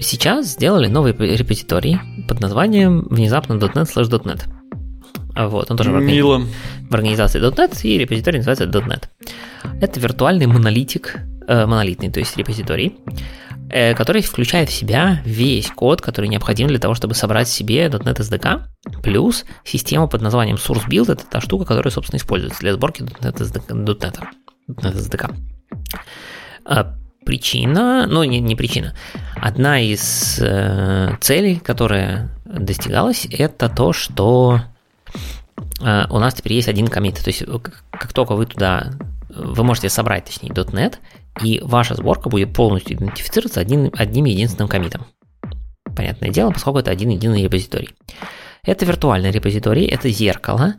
Сейчас сделали новый репозиторий под названием внезапно .NET slash .NET. Вот, он тоже Мило. в организации .NET, и репозиторий называется .NET. Это виртуальный монолитик, э, монолитный, то есть репозиторий, который включает в себя весь код, который необходим для того, чтобы собрать себе .NET SDK, плюс систему под названием Source Build, это та штука, которая, собственно, используется для сборки .NET SDK. .NET, .NET SDK. А причина, ну не, не причина, одна из э, целей, которая достигалась, это то, что э, у нас теперь есть один комит. То есть как только вы туда, вы можете собрать, точнее, .NET, и ваша сборка будет полностью идентифицироваться одним, одним единственным комитом. Понятное дело, поскольку это один единый репозиторий. Это виртуальный репозиторий, это зеркало,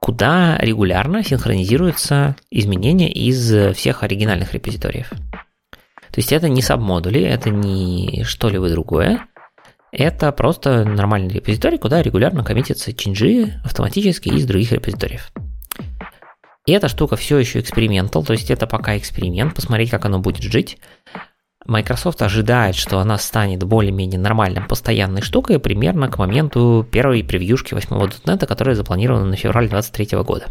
куда регулярно синхронизируются изменения из всех оригинальных репозиториев. То есть это не сабмодули, это не что-либо другое. Это просто нормальный репозиторий, куда регулярно коммитятся чинджи автоматически из других репозиториев. И эта штука все еще экспериментал, то есть это пока эксперимент, посмотреть, как оно будет жить. Microsoft ожидает, что она станет более-менее нормальным, постоянной штукой примерно к моменту первой превьюшки 8.2.NET, которая запланирована на февраль 2023 года.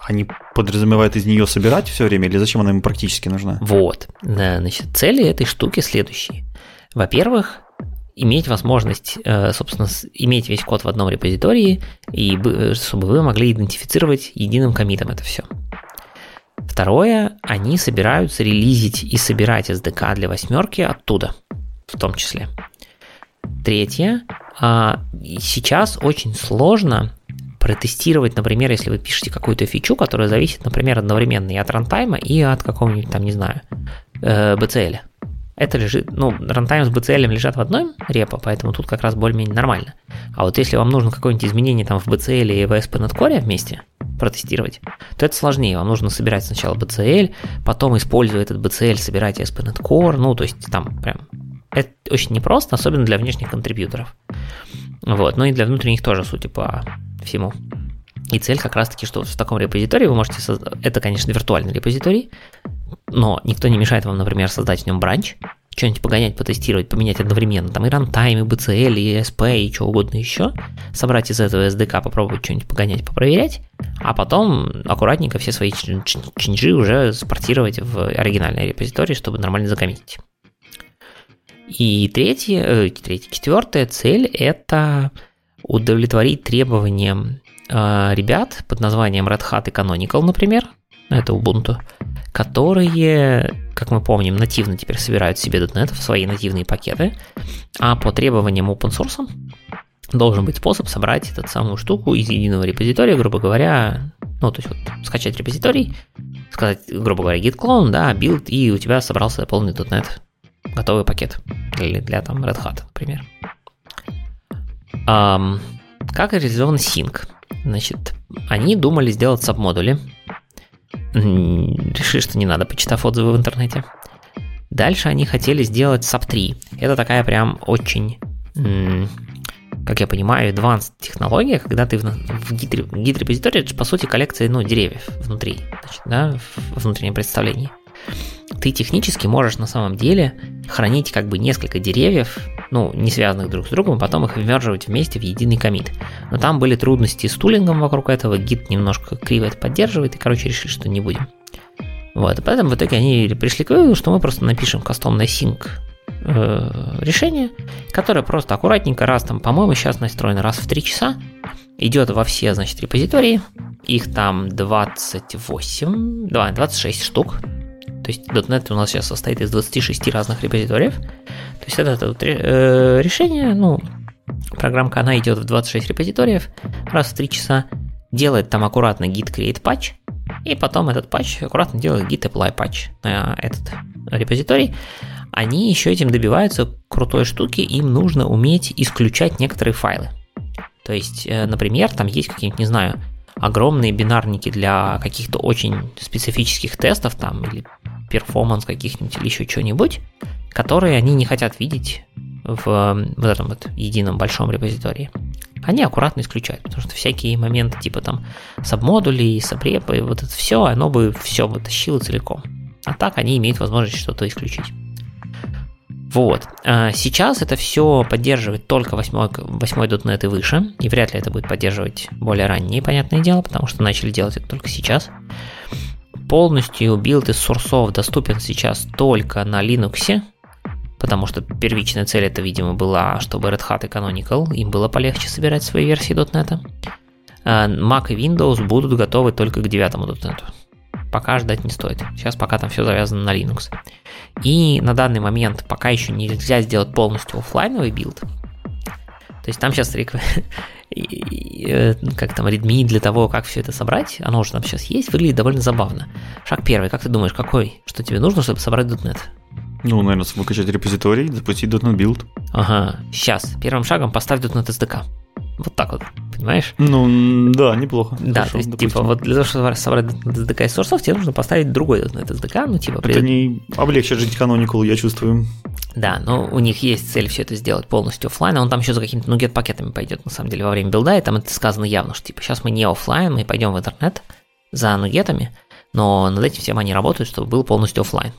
Они подразумевают из нее собирать все время, или зачем она им практически нужна? Вот. Значит, цели этой штуки следующие. Во-первых, иметь возможность, э, собственно, иметь весь код в одном репозитории, и э, чтобы вы могли идентифицировать единым комитом это все. Второе, они собираются релизить и собирать SDK для восьмерки оттуда, в том числе. Третье, а, сейчас очень сложно протестировать, например, если вы пишете какую-то фичу, которая зависит, например, одновременно и от рантайма, и от какого-нибудь там, не знаю, BCL. Это лежит, ну, рантайм с BCL лежат в одной репо, поэтому тут как раз более-менее нормально. А вот если вам нужно какое-нибудь изменение там в BCL и в ASP.NET вместе протестировать, то это сложнее. Вам нужно собирать сначала BCL, потом, используя этот BCL, собирать ASP.NET Core, ну, то есть там прям это очень непросто, особенно для внешних контрибьюторов. Вот, ну и для внутренних тоже, судя по всему. И цель как раз-таки, что в таком репозитории вы можете создать... Это, конечно, виртуальный репозиторий, но никто не мешает вам, например, создать в нем бранч, что-нибудь погонять, потестировать, поменять одновременно, там и runtime, и BCL, и SP, и что угодно еще, собрать из этого SDK, попробовать что-нибудь погонять, попроверять, а потом аккуратненько все свои чинджи уже спортировать в оригинальный репозиторий, чтобы нормально закоммитить. И третья, э, четвертая цель – это удовлетворить требованиям э, ребят под названием Red Hat и Canonical, например, это Ubuntu, которые, как мы помним, нативно теперь собирают себе .NET в свои нативные пакеты, а по требованиям open source должен быть способ собрать эту самую штуку из единого репозитория, грубо говоря, ну, то есть вот скачать репозиторий, сказать, грубо говоря, git clone, да, build, и у тебя собрался полный .NET готовый пакет для, для там Red Hat, например. Um, как реализован Sync? Значит, они думали сделать сабмодули, решили, что не надо, почитав отзывы в интернете. Дальше они хотели сделать SAP 3. Это такая прям очень, как я понимаю, advanced технология, когда ты в, в это по сути коллекция ну, деревьев внутри, значит, да, в внутреннем представлении ты технически можешь на самом деле хранить как бы несколько деревьев, ну, не связанных друг с другом, и потом их вмерживать вместе в единый комит. Но там были трудности с тулингом вокруг этого, гид немножко криво это поддерживает, и, короче, решили, что не будем. Вот, и поэтому в итоге они пришли к выводу, что мы просто напишем кастомный sync э, решение, которое просто аккуратненько раз там, по-моему, сейчас настроено раз в 3 часа, идет во все, значит, репозитории, их там 28, 26 штук, есть .NET у нас сейчас состоит из 26 разных репозиториев. То есть это, это э, решение, ну, программка, она идет в 26 репозиториев раз в 3 часа, делает там аккуратно git create patch, и потом этот патч аккуратно делает git apply patch на этот репозиторий. Они еще этим добиваются крутой штуки, им нужно уметь исключать некоторые файлы. То есть, э, например, там есть какие-нибудь, не знаю, огромные бинарники для каких-то очень специфических тестов там или перформанс каких-нибудь или еще что-нибудь, которые они не хотят видеть в вот этом вот едином большом репозитории. Они аккуратно исключают, потому что всякие моменты типа там сабмодулей, сабрепы, вот это все, оно бы все вытащило целиком. А так они имеют возможность что-то исключить. Вот. А сейчас это все поддерживает только 8, 8 .NET и выше, и вряд ли это будет поддерживать более ранние, понятное дело, потому что начали делать это только сейчас. Полностью билд из сурсов доступен сейчас только на Linux, потому что первичная цель это, видимо, была, чтобы Red Hat и Canonical, им было полегче собирать свои версии .NET. А Mac и Windows будут готовы только к 9 .NET пока ждать не стоит. Сейчас пока там все завязано на Linux. И на данный момент пока еще нельзя сделать полностью офлайновый билд. То есть там сейчас [laughs] э, как там readme для того, как все это собрать, оно уже там сейчас есть, выглядит довольно забавно. Шаг первый, как ты думаешь, какой? Что тебе нужно, чтобы собрать .NET? Ну, наверное, выкачать репозиторий, запустить .NET Build. Ага, сейчас. Первым шагом поставь .NET SDK. Вот так вот, понимаешь? Ну, да, неплохо. Да, Хорошо, то есть, допустим. типа, вот для того, чтобы собрать SDK из сорсов, тебе нужно поставить другой .NET SDK, ну, типа... Это не облегчит жить Canonical, я чувствую. Да, но у них есть цель все это сделать полностью офлайн, а он там еще за какими-то нугет пакетами пойдет, на самом деле, во время билда, и там это сказано явно, что, типа, сейчас мы не офлайн, мы пойдем в интернет за нугетами, но над этим всем они работают, чтобы был полностью офлайн.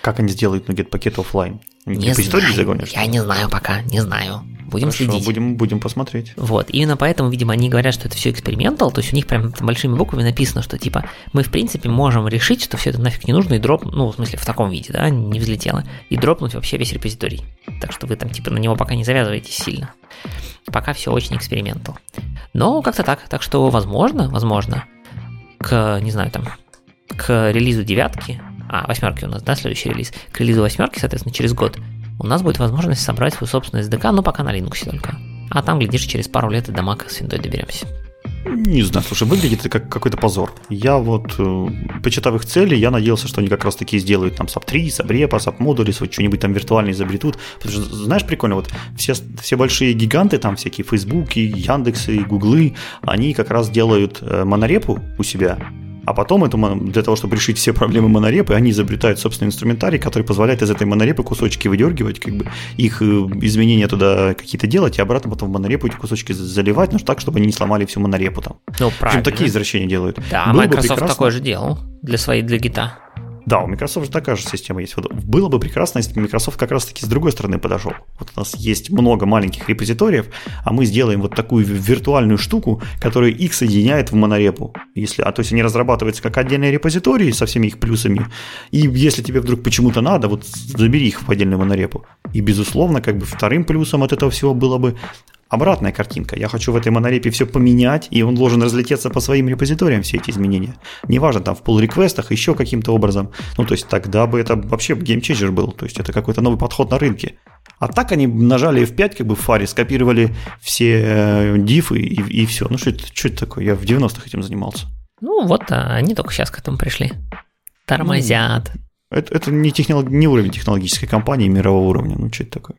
Как они сделают нугет пакет офлайн? Не знаю, я не знаю пока, не знаю. Будем Хорошо, следить. Будем, будем посмотреть. Вот, именно поэтому, видимо, они говорят, что это все экспериментал, то есть у них прям большими буквами написано, что типа мы в принципе можем решить, что все это нафиг не нужно и дроп, ну, в смысле, в таком виде, да, не взлетело, и дропнуть вообще весь репозиторий. Так что вы там типа на него пока не завязываетесь сильно. Пока все очень экспериментал. Но как-то так, так что возможно, возможно, к, не знаю, там, к релизу девятки а, восьмерки у нас, да, следующий релиз, к релизу восьмерки, соответственно, через год, у нас будет возможность собрать свой собственный SDK, но пока на Linux только. А там, глядишь, через пару лет и до Mac с виндой доберемся. Не знаю, слушай, выглядит это как какой-то позор. Я вот, э, почитав их цели, я надеялся, что они как раз таки сделают там SAP 3, SAP Repo, SAP модули, что-нибудь там виртуально изобретут. Потому что, знаешь, прикольно, вот все, все большие гиганты, там всякие Facebook, Яндексы, Гуглы, они как раз делают э, монорепу у себя, а потом эту, для того, чтобы решить все проблемы монорепы, они изобретают собственный инструментарий, который позволяет из этой монорепы кусочки выдергивать, как бы их э, изменения туда какие-то делать, и обратно потом в монорепу эти кусочки заливать, но так, чтобы они не сломали всю монорепу там. Ну, правильно. такие извращения делают. Да, Было Microsoft такое же делал для своей, для гита. Да, у Microsoft же такая же система есть. Вот было бы прекрасно, если бы Microsoft как раз-таки с другой стороны подошел. Вот у нас есть много маленьких репозиториев, а мы сделаем вот такую виртуальную штуку, которая их соединяет в монорепу. Если, а то есть они разрабатываются как отдельные репозитории со всеми их плюсами. И если тебе вдруг почему-то надо, вот забери их в отдельную монорепу. И, безусловно, как бы вторым плюсом от этого всего было бы обратная картинка. Я хочу в этой монорепе все поменять, и он должен разлететься по своим репозиториям, все эти изменения. Неважно, там в pull реквестах еще каким-то образом. Ну, то есть тогда бы это вообще геймчейнджер был. То есть это какой-то новый подход на рынке. А так они нажали F5 как бы в фаре, скопировали все э, дифы и, и все. Ну, что это, что это такое? Я в 90-х этим занимался. Ну, вот они только сейчас к этому пришли. Тормозят. Ну, это, это не, технолог, не уровень технологической компании мирового уровня. Ну, что это такое?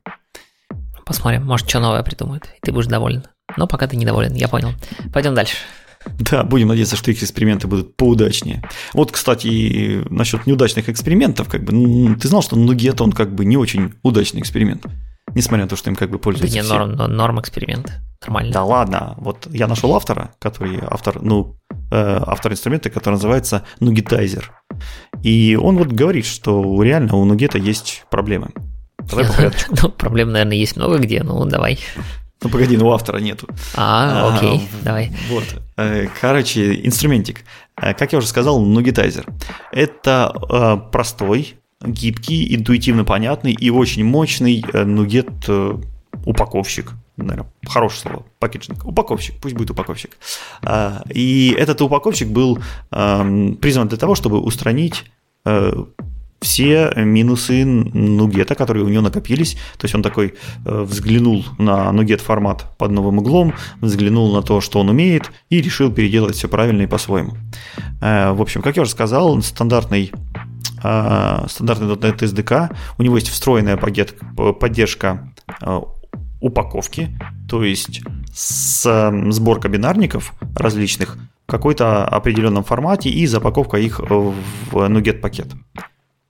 Посмотрим, может, что новое придумают, и ты будешь доволен. Но пока ты недоволен, я понял. Пойдем дальше. Да, будем надеяться, что их эксперименты будут поудачнее. Вот, кстати, насчет неудачных экспериментов, как бы, ты знал, что Нугет, он как бы не очень удачный эксперимент, несмотря на то, что им как бы пользуются Да не, норм, норм эксперимент, нормально. Да ладно, вот я нашел автора, который автор, ну, э, автор инструмента, который называется Нугетайзер. И он вот говорит, что реально у Нугета есть проблемы. Давай по порядку. [laughs] Ну, проблем, наверное, есть много где, ну давай. Ну, погоди, ну у автора нету. А, окей, а, давай. Вот. Э, короче, инструментик. Э, как я уже сказал, нугетайзер. Это э, простой, гибкий, интуитивно понятный и очень мощный нугет упаковщик. Наверное, хорошее слово. Пакетинг. Упаковщик. Пусть будет упаковщик. И этот упаковщик был эм, призван для того, чтобы устранить все минусы нугета, которые у него накопились. То есть он такой э, взглянул на нугет формат под новым углом, взглянул на то, что он умеет, и решил переделать все правильно и по-своему. Э, в общем, как я уже сказал, стандартный э, стандартный .NET SDK, у него есть встроенная поддержка упаковки, то есть с, сборка бинарников различных в какой-то определенном формате и запаковка их в NuGet пакет.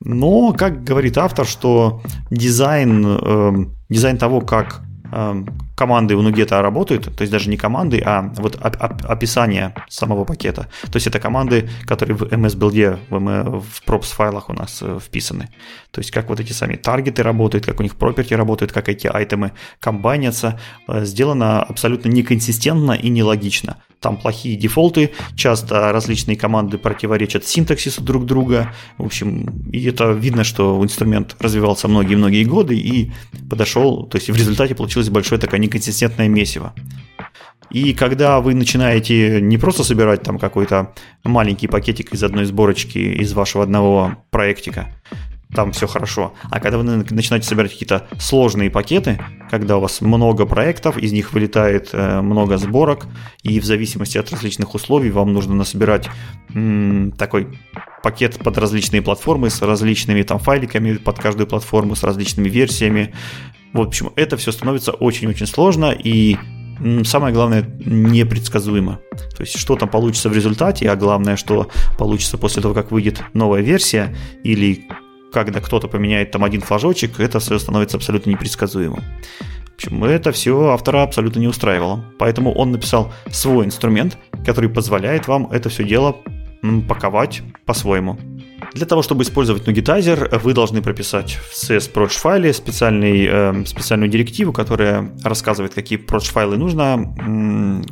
Но, как говорит автор, что дизайн, э, дизайн того, как э, команды у NuGet работают, то есть даже не команды, а вот описание самого пакета. То есть это команды, которые в MSBuild'е, в, в props файлах у нас э, вписаны. То есть как вот эти сами таргеты работают, как у них property работают, как эти айтемы комбайнятся, э, сделано абсолютно неконсистентно и нелогично. Там плохие дефолты, часто различные команды противоречат синтаксису друг друга. В общем, и это видно, что инструмент развивался многие-многие годы и подошел, то есть в результате получилось большое такое неконсистентное месиво. И когда вы начинаете не просто собирать там какой-то маленький пакетик из одной сборочки из вашего одного проектика, там все хорошо. А когда вы начинаете собирать какие-то сложные пакеты, когда у вас много проектов, из них вылетает э, много сборок, и в зависимости от различных условий вам нужно насобирать такой пакет под различные платформы с различными там файликами под каждую платформу, с различными версиями. В общем, это все становится очень-очень сложно и самое главное, непредсказуемо. То есть, что там получится в результате, а главное, что получится после того, как выйдет новая версия, или когда кто-то поменяет там один флажочек, это все становится абсолютно непредсказуемым. В общем, это все автора абсолютно не устраивало. Поэтому он написал свой инструмент, который позволяет вам это все дело паковать по-своему. Для того, чтобы использовать Nugitizer, вы должны прописать в CS-Proch файле специальный, э, специальную директиву, которая рассказывает, какие Proch файлы нужно,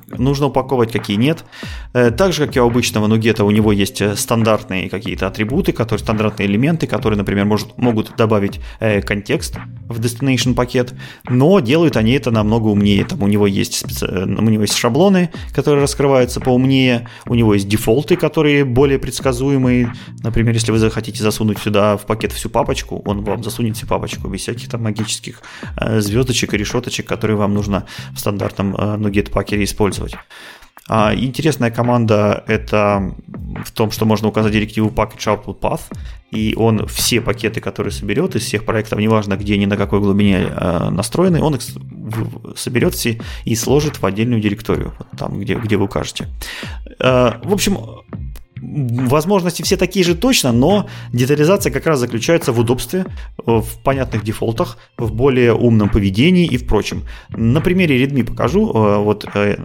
нужно упаковывать, какие нет. Э, так же, как и у обычного Нугета, у него есть э, стандартные какие-то атрибуты, которые, стандартные элементы, которые, например, может, могут добавить э, контекст в destination пакет, но делают они это намного умнее. Там у него есть, специ... Э, у него есть шаблоны, которые раскрываются поумнее, у него есть дефолты, которые более предсказуемые. Например, если вы захотите засунуть сюда в пакет всю папочку, он вам засунет всю папочку без всяких там магических э, звездочек и решеточек, которые вам нужно в стандартном э, Nuget пакере использовать. А интересная команда это в том, что можно указать директиву package output path, и он все пакеты, которые соберет из всех проектов, неважно где они на какой глубине э, настроены, он их соберет все и сложит в отдельную директорию, там, где, где вы укажете. Э, в общем, возможности все такие же точно, но детализация как раз заключается в удобстве, в понятных дефолтах, в более умном поведении и в прочем. На примере Redmi покажу. Э, вот э,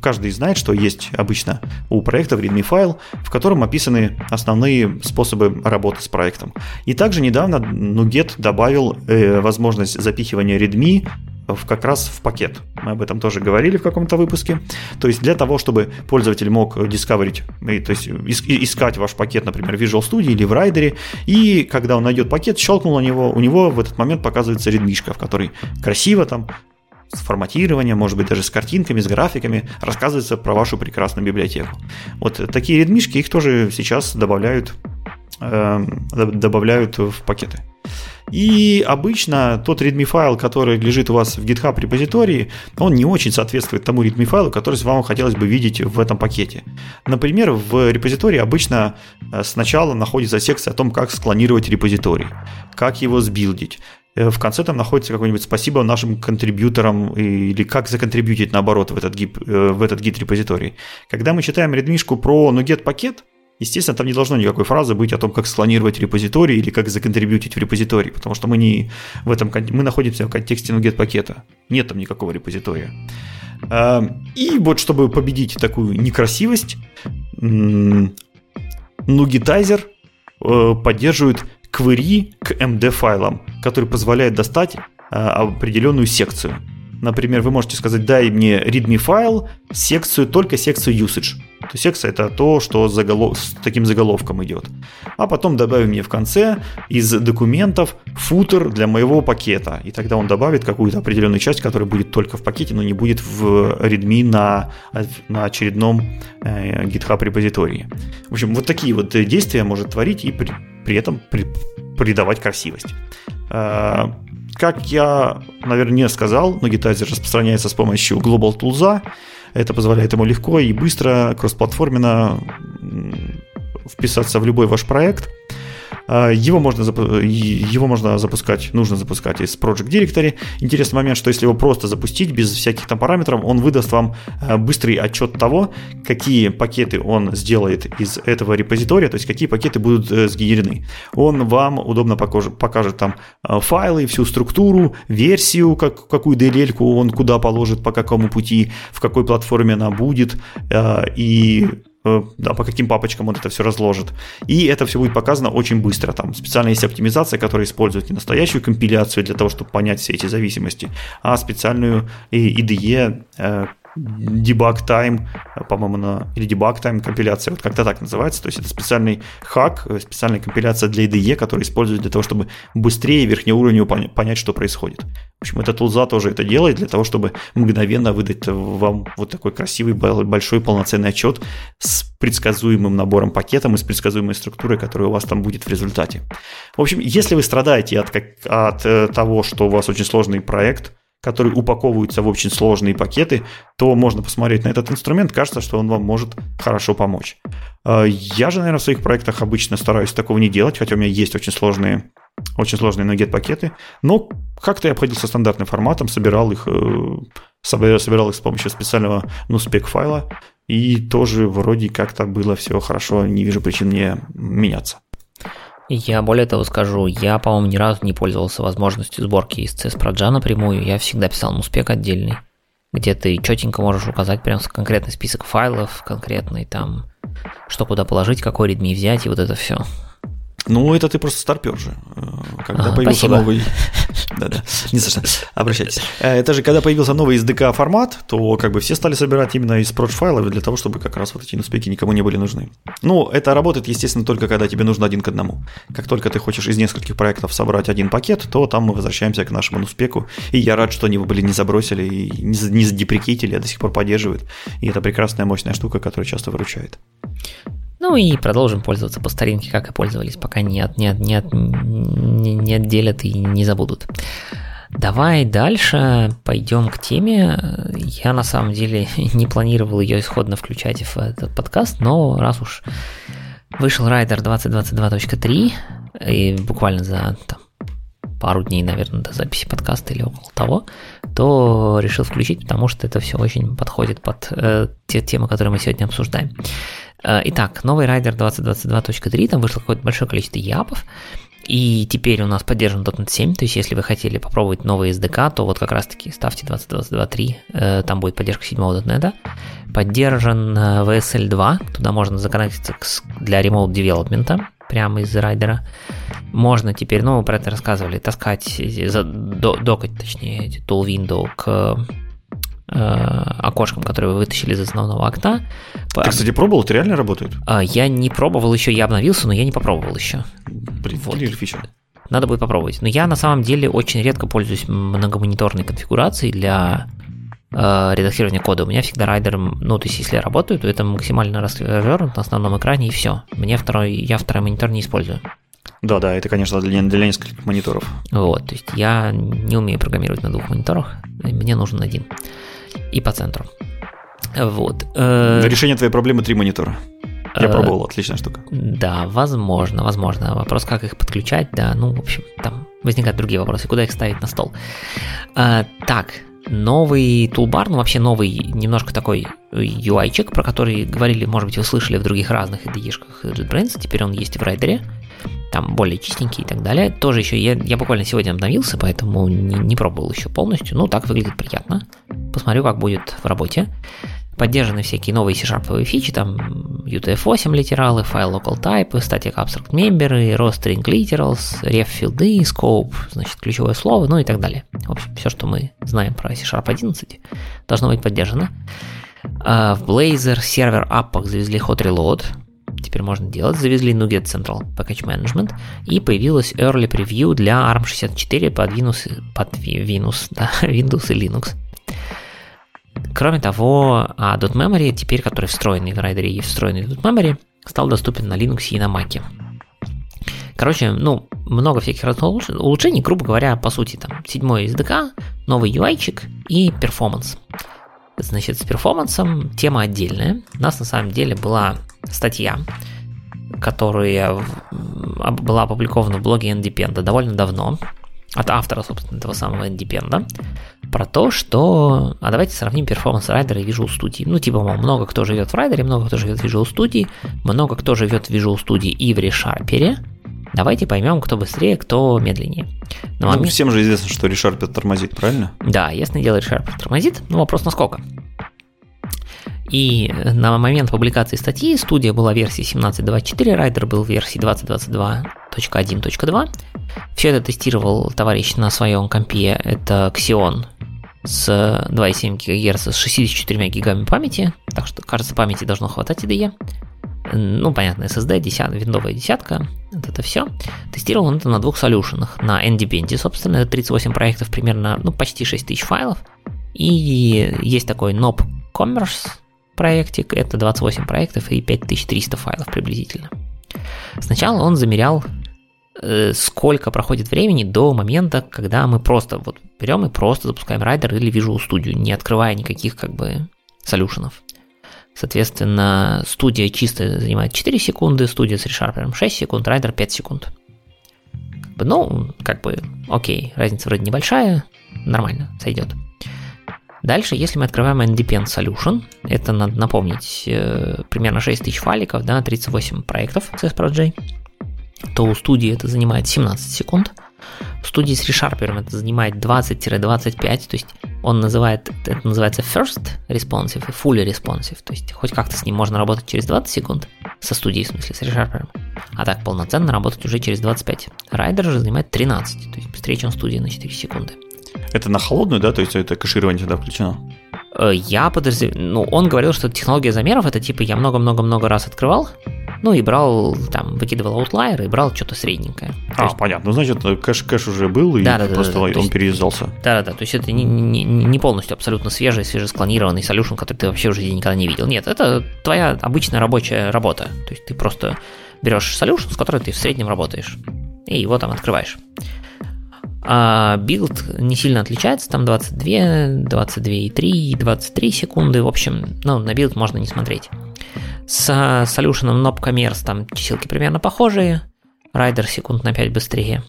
каждый знает, что есть обычно у проекта Redmi файл, в котором описаны основные способы работы с проектом. И также недавно Nuget добавил э, возможность запихивания Redmi в, как раз в пакет. Мы об этом тоже говорили в каком-то выпуске. То есть для того, чтобы пользователь мог дискаверить, то есть искать ваш пакет, например, в Visual Studio или в Rider, и когда он найдет пакет, щелкнул на него, у него в этот момент показывается редмишка, в которой красиво там с форматированием, может быть, даже с картинками, с графиками, рассказывается про вашу прекрасную библиотеку. Вот такие редмишки, их тоже сейчас добавляют, э, добавляют в пакеты. И обычно тот readme файл, который лежит у вас в GitHub репозитории, он не очень соответствует тому readme файлу, который вам хотелось бы видеть в этом пакете. Например, в репозитории обычно э, сначала находится секция о том, как склонировать репозиторий, как его сбилдить, э, в конце там находится какое-нибудь спасибо нашим контрибьюторам или как законтрибьютить наоборот в этот, гид, э, в этот гид репозиторий. Когда мы читаем редмишку про NuGet пакет, Естественно, там не должно никакой фразы быть о том, как склонировать репозиторий или как законтрибьютить в репозиторий, потому что мы не в этом мы находимся в контексте NuGet пакета. Нет там никакого репозитория. А, и вот чтобы победить такую некрасивость, Nugetizer э, поддерживает query к MD файлам, который позволяет достать а, определенную секцию. Например, вы можете сказать, дай мне readme файл, секцию, только секцию usage. То секция это то, что заголов... с таким заголовком идет. А потом добавим мне в конце из документов футер для моего пакета. И тогда он добавит какую-то определенную часть, которая будет только в пакете, но не будет в readme на, на очередном э, GitHub репозитории. В общем, вот такие вот действия может творить и при, при этом при, придавать красивость. А, как я, наверное, не сказал, но Gitizer распространяется с помощью Global Tools. Это позволяет ему легко и быстро, кроссплатформенно вписаться в любой ваш проект – его можно, его можно запускать, нужно запускать из Project Directory. Интересный момент, что если его просто запустить без всяких там параметров, он выдаст вам а, быстрый отчет того, какие пакеты он сделает из этого репозитория, то есть какие пакеты будут э, сгенерены. Он вам удобно покажет, там а, файлы, всю структуру, версию, как, какую DLL он куда положит, по какому пути, в какой платформе она будет, и да, по каким папочкам он это все разложит. И это все будет показано очень быстро. Там специально есть оптимизация, которая использует не настоящую компиляцию для того, чтобы понять все эти зависимости, а специальную IDE, debug time, по-моему, на, или debug time компиляция, вот как-то так называется. То есть это специальный хак, э, специальная компиляция для IDE, который используют для того, чтобы быстрее верхнеуровнево понять, что происходит. В общем, эта тулза тоже это делает для того, чтобы мгновенно выдать вам вот такой красивый, большой, полноценный отчет с предсказуемым набором пакетом и с предсказуемой структурой, которая у вас там будет в результате. В общем, если вы страдаете от, от э, того, что у вас очень сложный проект, которые упаковываются в очень сложные пакеты, то можно посмотреть на этот инструмент, кажется, что он вам может хорошо помочь. А, я же, наверное, в своих проектах обычно стараюсь такого не делать, хотя у меня есть очень сложные очень сложные nuget пакеты, но как-то я обходился стандартным форматом, собирал их, э, собирал их с помощью специального ну, спек файла, и тоже вроде как-то было все хорошо, не вижу причин мне меняться. Я более того скажу, я, по-моему, ни разу не пользовался возможностью сборки из CSPROJA напрямую, я всегда писал муспек отдельный, где ты четенько можешь указать прям конкретный список файлов, конкретный там, что куда положить, какой readme взять и вот это все. Ну, это ты просто старпер же. Э, когда а, появился спасибо. новый... [laughs] Да-да, не за что, [laughs] обращайтесь. Э, это же, когда появился новый SDK формат, то как бы все стали собирать именно из проч файлов для того, чтобы как раз вот эти нуспеки никому не были нужны. Ну, это работает, естественно, только когда тебе нужно один к одному. Как только ты хочешь из нескольких проектов собрать один пакет, то там мы возвращаемся к нашему нуспеку. И я рад, что они его, блин, не забросили и не задеприкейтили, а до сих пор поддерживают. И это прекрасная, мощная штука, которая часто выручает. Ну и продолжим пользоваться по старинке, как и пользовались, пока не, от, не, от, не, от, не, не отделят и не забудут. Давай дальше пойдем к теме. Я на самом деле [laughs] не планировал ее исходно включать в этот подкаст, но раз уж вышел Райдер 2022.3, и буквально за там, пару дней, наверное, до записи подкаста или около того, то решил включить, потому что это все очень подходит под э, те темы, которые мы сегодня обсуждаем. Итак, новый райдер 2022.3, там вышло какое-то большое количество япов, и теперь у нас поддержан .NET 7, то есть если вы хотели попробовать новый SDK, то вот как раз-таки ставьте 2022.3, там будет поддержка 7 .NET. Поддержан VSL 2, туда можно законнектиться для remote development, прямо из райдера. Можно теперь, ну, мы про это рассказывали, таскать, докать, точнее, tool window к э, окошкам, которые вы вытащили из основного окна. Ты, кстати, пробовал? Это реально работает? А, я не пробовал еще, я обновился, но я не попробовал еще. Блин, вот. фича. Надо будет попробовать. Но я на самом деле очень редко пользуюсь многомониторной конфигурацией для э, редактирования кода. У меня всегда райдер, ну, то есть если я работаю, то это максимально развернут на основном экране и все. Мне второй, я второй монитор не использую. Да, да, это, конечно, для, для нескольких мониторов. Вот, то есть я не умею программировать на двух мониторах, мне нужен один. И по центру. Вот. Э, Решение твоей проблемы три монитора. Я э, пробовал, отличная штука. Да, возможно, возможно. Вопрос, как их подключать, да, ну, в общем, там возникают другие вопросы, куда их ставить на стол. А, так, новый тулбар, ну вообще новый немножко такой UI-чик, про который говорили, может быть, вы слышали в других разных IDE-шках JetBrains, теперь он есть в райдере, там более чистенький и так далее. Тоже еще, я, я буквально сегодня обновился, поэтому не, не пробовал еще полностью, ну так выглядит приятно. Посмотрю, как будет в работе. Поддержаны всякие новые C-Sharp фичи, там UTF-8 литералы, File Local Type, Static Abstract Member, Raw String Literals, Ref филды, Scope, значит, ключевое слово, ну и так далее. В общем, все, что мы знаем про C-Sharp 11, должно быть поддержано. А, в Blazor сервер аппах завезли Hot Reload, теперь можно делать. Завезли Nuget Central Package Management и появилась Early Preview для ARM64 под Windows, под Windows, да, [laughs] Windows и Linux. Кроме того, а .memory, теперь который встроенный в райдере и встроенный в .memory, стал доступен на Linux и на Mac. Короче, ну, много всяких разных улучшений, грубо говоря, по сути, там, седьмой SDK, новый UI-чик и перформанс. Значит, с перформансом тема отдельная. У нас на самом деле была статья, которая была опубликована в блоге Independent довольно давно, от автора, собственно, этого самого Independent, про то, что... А давайте сравним перформанс Rider'а и Visual Studio. Ну, типа, мол, много кто живет в Rider'е, много кто живет в Visual Studio, много кто живет в Visual Studio и в ReSharper. Давайте поймем, кто быстрее, кто медленнее. Но ну, момент... всем же известно, что ReSharper тормозит, правильно? Да, ясно дело, ReSharper тормозит, но вопрос насколько. И на момент публикации статьи студия была версии 17.2.4, райдер был в версии 2022.1.2. Все это тестировал товарищ на своем компе, это Xeon с 2,7 ГГц с 64 гигами памяти, так что, кажется, памяти должно хватать IDE. Ну, понятно, SSD, 10, виндовая десятка, вот это все. Тестировал он это на двух солюшенах. На Independent, собственно, это 38 проектов, примерно, ну, почти 6000 файлов. И есть такой Nob Commerce, проектик, это 28 проектов и 5300 файлов приблизительно. Сначала он замерял, э, сколько проходит времени до момента, когда мы просто вот берем и просто запускаем райдер или Visual Studio, не открывая никаких как бы солюшенов. Соответственно, студия чисто занимает 4 секунды, студия с ReSharper 6 секунд, райдер 5 секунд. Ну, как бы, окей, разница вроде небольшая, нормально, сойдет. Дальше, если мы открываем Independent Solution, это надо напомнить э, примерно 6000 файликов, да, 38 проектов CSPROJ, то у студии это занимает 17 секунд. В студии с ReSharper это занимает 20-25, то есть он называет, это называется First Responsive и Fully Responsive, то есть хоть как-то с ним можно работать через 20 секунд, со студией, в смысле, с ReSharper, а так полноценно работать уже через 25. Райдер же занимает 13, то есть быстрее, чем студия на 4 секунды. Это на холодную, да? То есть это кэширование тогда включено? Э, я подозреваю... Ну, он говорил, что технология замеров это типа я много-много-много раз открывал, ну и брал, там, выкидывал аутлайер и брал что-то средненькое. А, есть... понятно. Ну, значит, кэш, кэш уже был, и да, да, просто да, да, он есть... переиздался. Да-да-да, то есть это не, не, не полностью абсолютно свежий, свежесклонированный solution, который ты вообще уже никогда не видел. Нет, это твоя обычная рабочая работа. То есть ты просто берешь solution, с которой ты в среднем работаешь, и его там открываешь. А билд не сильно отличается, там 22, 22,3, 23 секунды, в общем, ну, на билд можно не смотреть. С solution nopCommerce там чиселки примерно похожие, Rider секунд на 5 быстрее.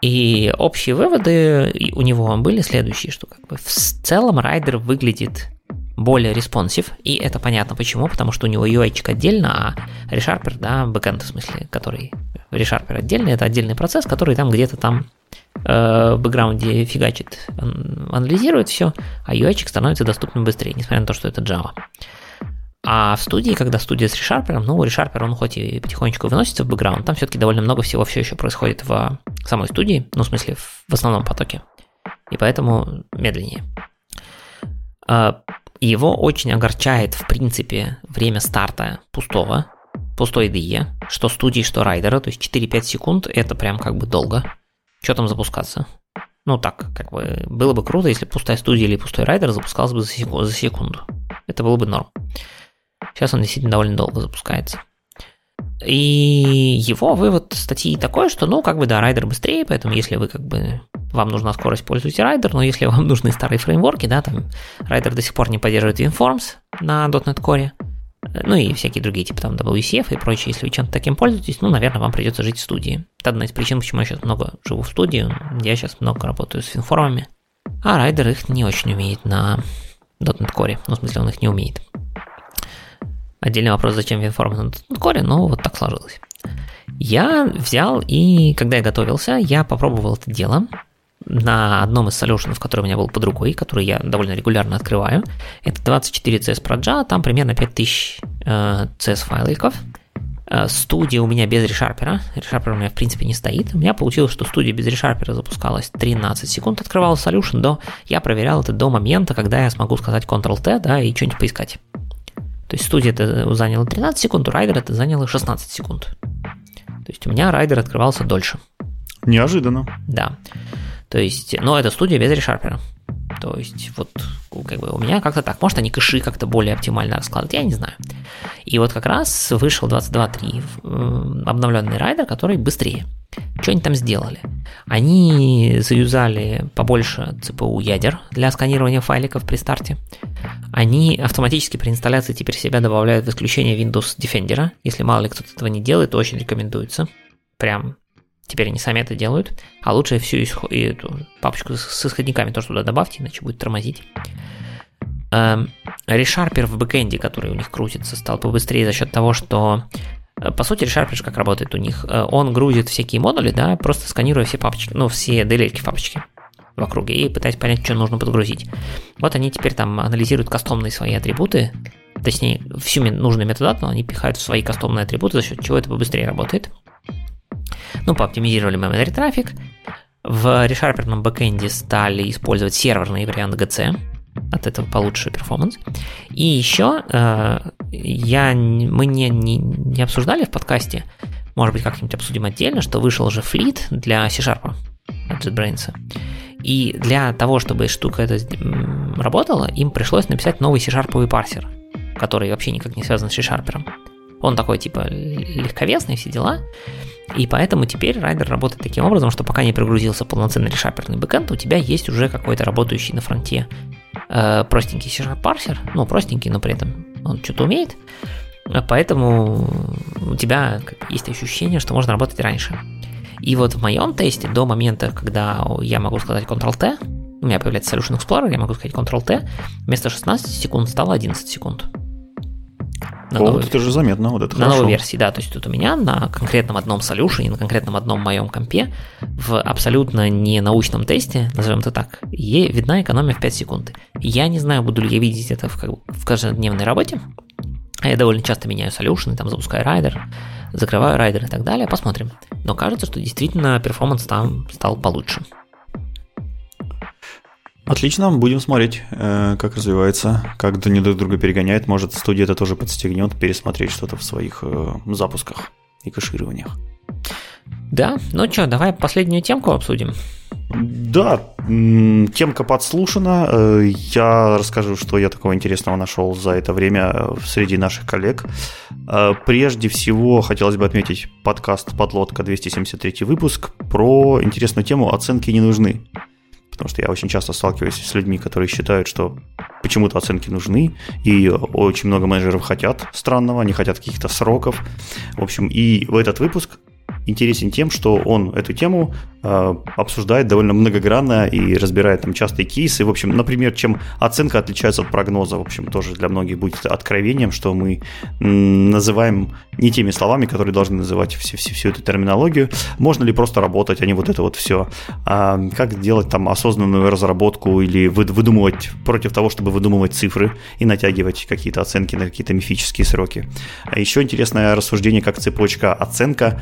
И общие выводы у него были следующие, что как бы в целом Rider выглядит более responsive, и это понятно почему, потому что у него UI отдельно, а ReSharper, да, бэкэнд в смысле, который ReSharper отдельно, это отдельный процесс, который там где-то там в бэкграунде фигачит, анализирует все, а UI становится доступным быстрее, несмотря на то, что это Java. А в студии, когда студия с ReSharper, ну, ReSharper, он хоть и потихонечку выносится в бэкграунд, там все-таки довольно много всего все еще происходит в самой студии, ну, в смысле, в основном потоке. И поэтому медленнее. А, его очень огорчает, в принципе, время старта пустого, пустой IDE, что студии, что райдера, то есть 4-5 секунд, это прям как бы долго. Что там запускаться? Ну так, как бы, было бы круто, если пустая студия или пустой райдер запускался бы за секунду. За секунду. Это было бы норм. Сейчас он действительно довольно долго запускается. И его вывод статьи такой, что, ну, как бы, да, Rider быстрее, поэтому если вы, как бы, вам нужна скорость, пользуйте Rider, но если вам нужны старые фреймворки, да, там, Rider до сих пор не поддерживает WinForms на .NET Core, ну и всякие другие, типа там WCF и прочее, если вы чем-то таким пользуетесь, ну, наверное, вам придется жить в студии. Это одна из причин, почему я сейчас много живу в студии, я сейчас много работаю с WinForm ами, а райдер их не очень умеет на .NET Core, ну, в смысле, он их не умеет. Отдельный вопрос, зачем WinForms на Core, но вот так сложилось. Я взял и, когда я готовился, я попробовал это дело на одном из солюшенов, который у меня был под рукой, который я довольно регулярно открываю. Это 24 CS Proja, там примерно 5000 э, CS файликов. Э, студия у меня без решарпера. Решарпер у меня в принципе не стоит. У меня получилось, что студия без решарпера запускалась 13 секунд, открывал solution до... Я проверял это до момента, когда я смогу сказать Ctrl-T, да, и что-нибудь поискать. То есть студия это заняло 13 секунд, у Rider'а это заняло 16 секунд. То есть у меня Rider открывался дольше. Неожиданно. Да. То есть, но это студия без ReSharper'а. То есть, вот, как бы у меня как-то так. Может, они кэши как-то более оптимально раскладывают, я не знаю. И вот как раз вышел 22.3 э, обновленный Rider, который быстрее. Что они там сделали? Они заюзали побольше CPU ядер для сканирования файликов при старте. Они автоматически при инсталляции теперь себя добавляют в исключение Windows Defender. Если мало ли кто-то этого не делает, то очень рекомендуется. Прям Теперь они сами это делают. А лучше всю исход... эту папочку с исходниками тоже туда добавьте, иначе будет тормозить. Эм, решарпер в бэкэнде, который у них крутится, стал побыстрее за счет того, что Э, по сути, ReSharper как работает у них. Э, он грузит всякие модули, да, просто сканируя все папочки, ну, все DLL в папочке в округе и пытаясь понять, что нужно подгрузить. Вот они теперь там анализируют кастомные свои атрибуты, точнее, всю нужную метадату они пихают в свои кастомные атрибуты, за счет чего это побыстрее работает. Ну, пооптимизировали memory traffic. В ReSharper бэкэнде стали использовать серверный вариант GC, от этого получше перформанс. И еще э, я, мы не, не, не обсуждали в подкасте, может быть, как-нибудь обсудим отдельно, что вышел же Fleet для C-Sharp от JetBrains. И для того, чтобы штука эта работала, им пришлось написать новый C-Sharp парсер, который вообще никак не связан с C-Sharp. Он такой, типа, легковесный, все дела. И поэтому теперь Rider работает таким образом, что пока не прогрузился полноценный ReSharper ный бэкэнд, у тебя есть уже какой-то работающий на фронте э, простенький C-Sharp парсер, ну, простенький, но при этом он что-то умеет, поэтому у тебя есть ощущение, что можно работать раньше. И вот в моем тесте до момента, когда я могу сказать Ctrl-T, у меня появляется Solution Explorer, я могу сказать Ctrl-T, вместо 16 секунд стало 11 секунд. На О, новой, вот это же заметно, вот это На хорошо. новой версии, да, то есть тут у меня на конкретном одном solution, на конкретном одном моем компе в абсолютно не научном тесте, назовем это так, ей видна экономия в 5 секунд. Я не знаю, буду ли я видеть это в, как в каждодневной работе, а я довольно часто меняю solution, там запускаю Rider, закрываю Rider и так далее, посмотрим. Но кажется, что действительно performance там стал получше. Отлично, будем смотреть, э, как развивается, как они друг друга перегоняют. Может, студия это тоже подстегнет пересмотреть что-то в своих э, запусках и кэшированиях. Да, ну что, давай последнюю темку обсудим. Да, темка подслушана. Э, я расскажу, что я такого интересного нашел за это время среди наших коллег. Прежде всего, хотелось бы отметить подкаст «Подлодка» 273 выпуск про интересную тему «Оценки не нужны». Потому что я очень часто сталкиваюсь с людьми, которые считают, что почему-то оценки нужны, и очень много менеджеров хотят странного, они хотят каких-то сроков. В общем, и в этот выпуск интересен тем, что он эту тему э, обсуждает довольно многогранно и разбирает там частые кейсы. В общем, например, чем оценка отличается от прогноза. В общем, тоже для многих будет откровением, что мы называем не теми словами, которые должны называть всю, всю, всю эту терминологию. Можно ли просто работать, а не вот это вот все. А как делать там осознанную разработку или выдумывать против того, чтобы выдумывать цифры и натягивать какие-то оценки на какие-то мифические сроки. А еще интересное рассуждение, как цепочка оценка,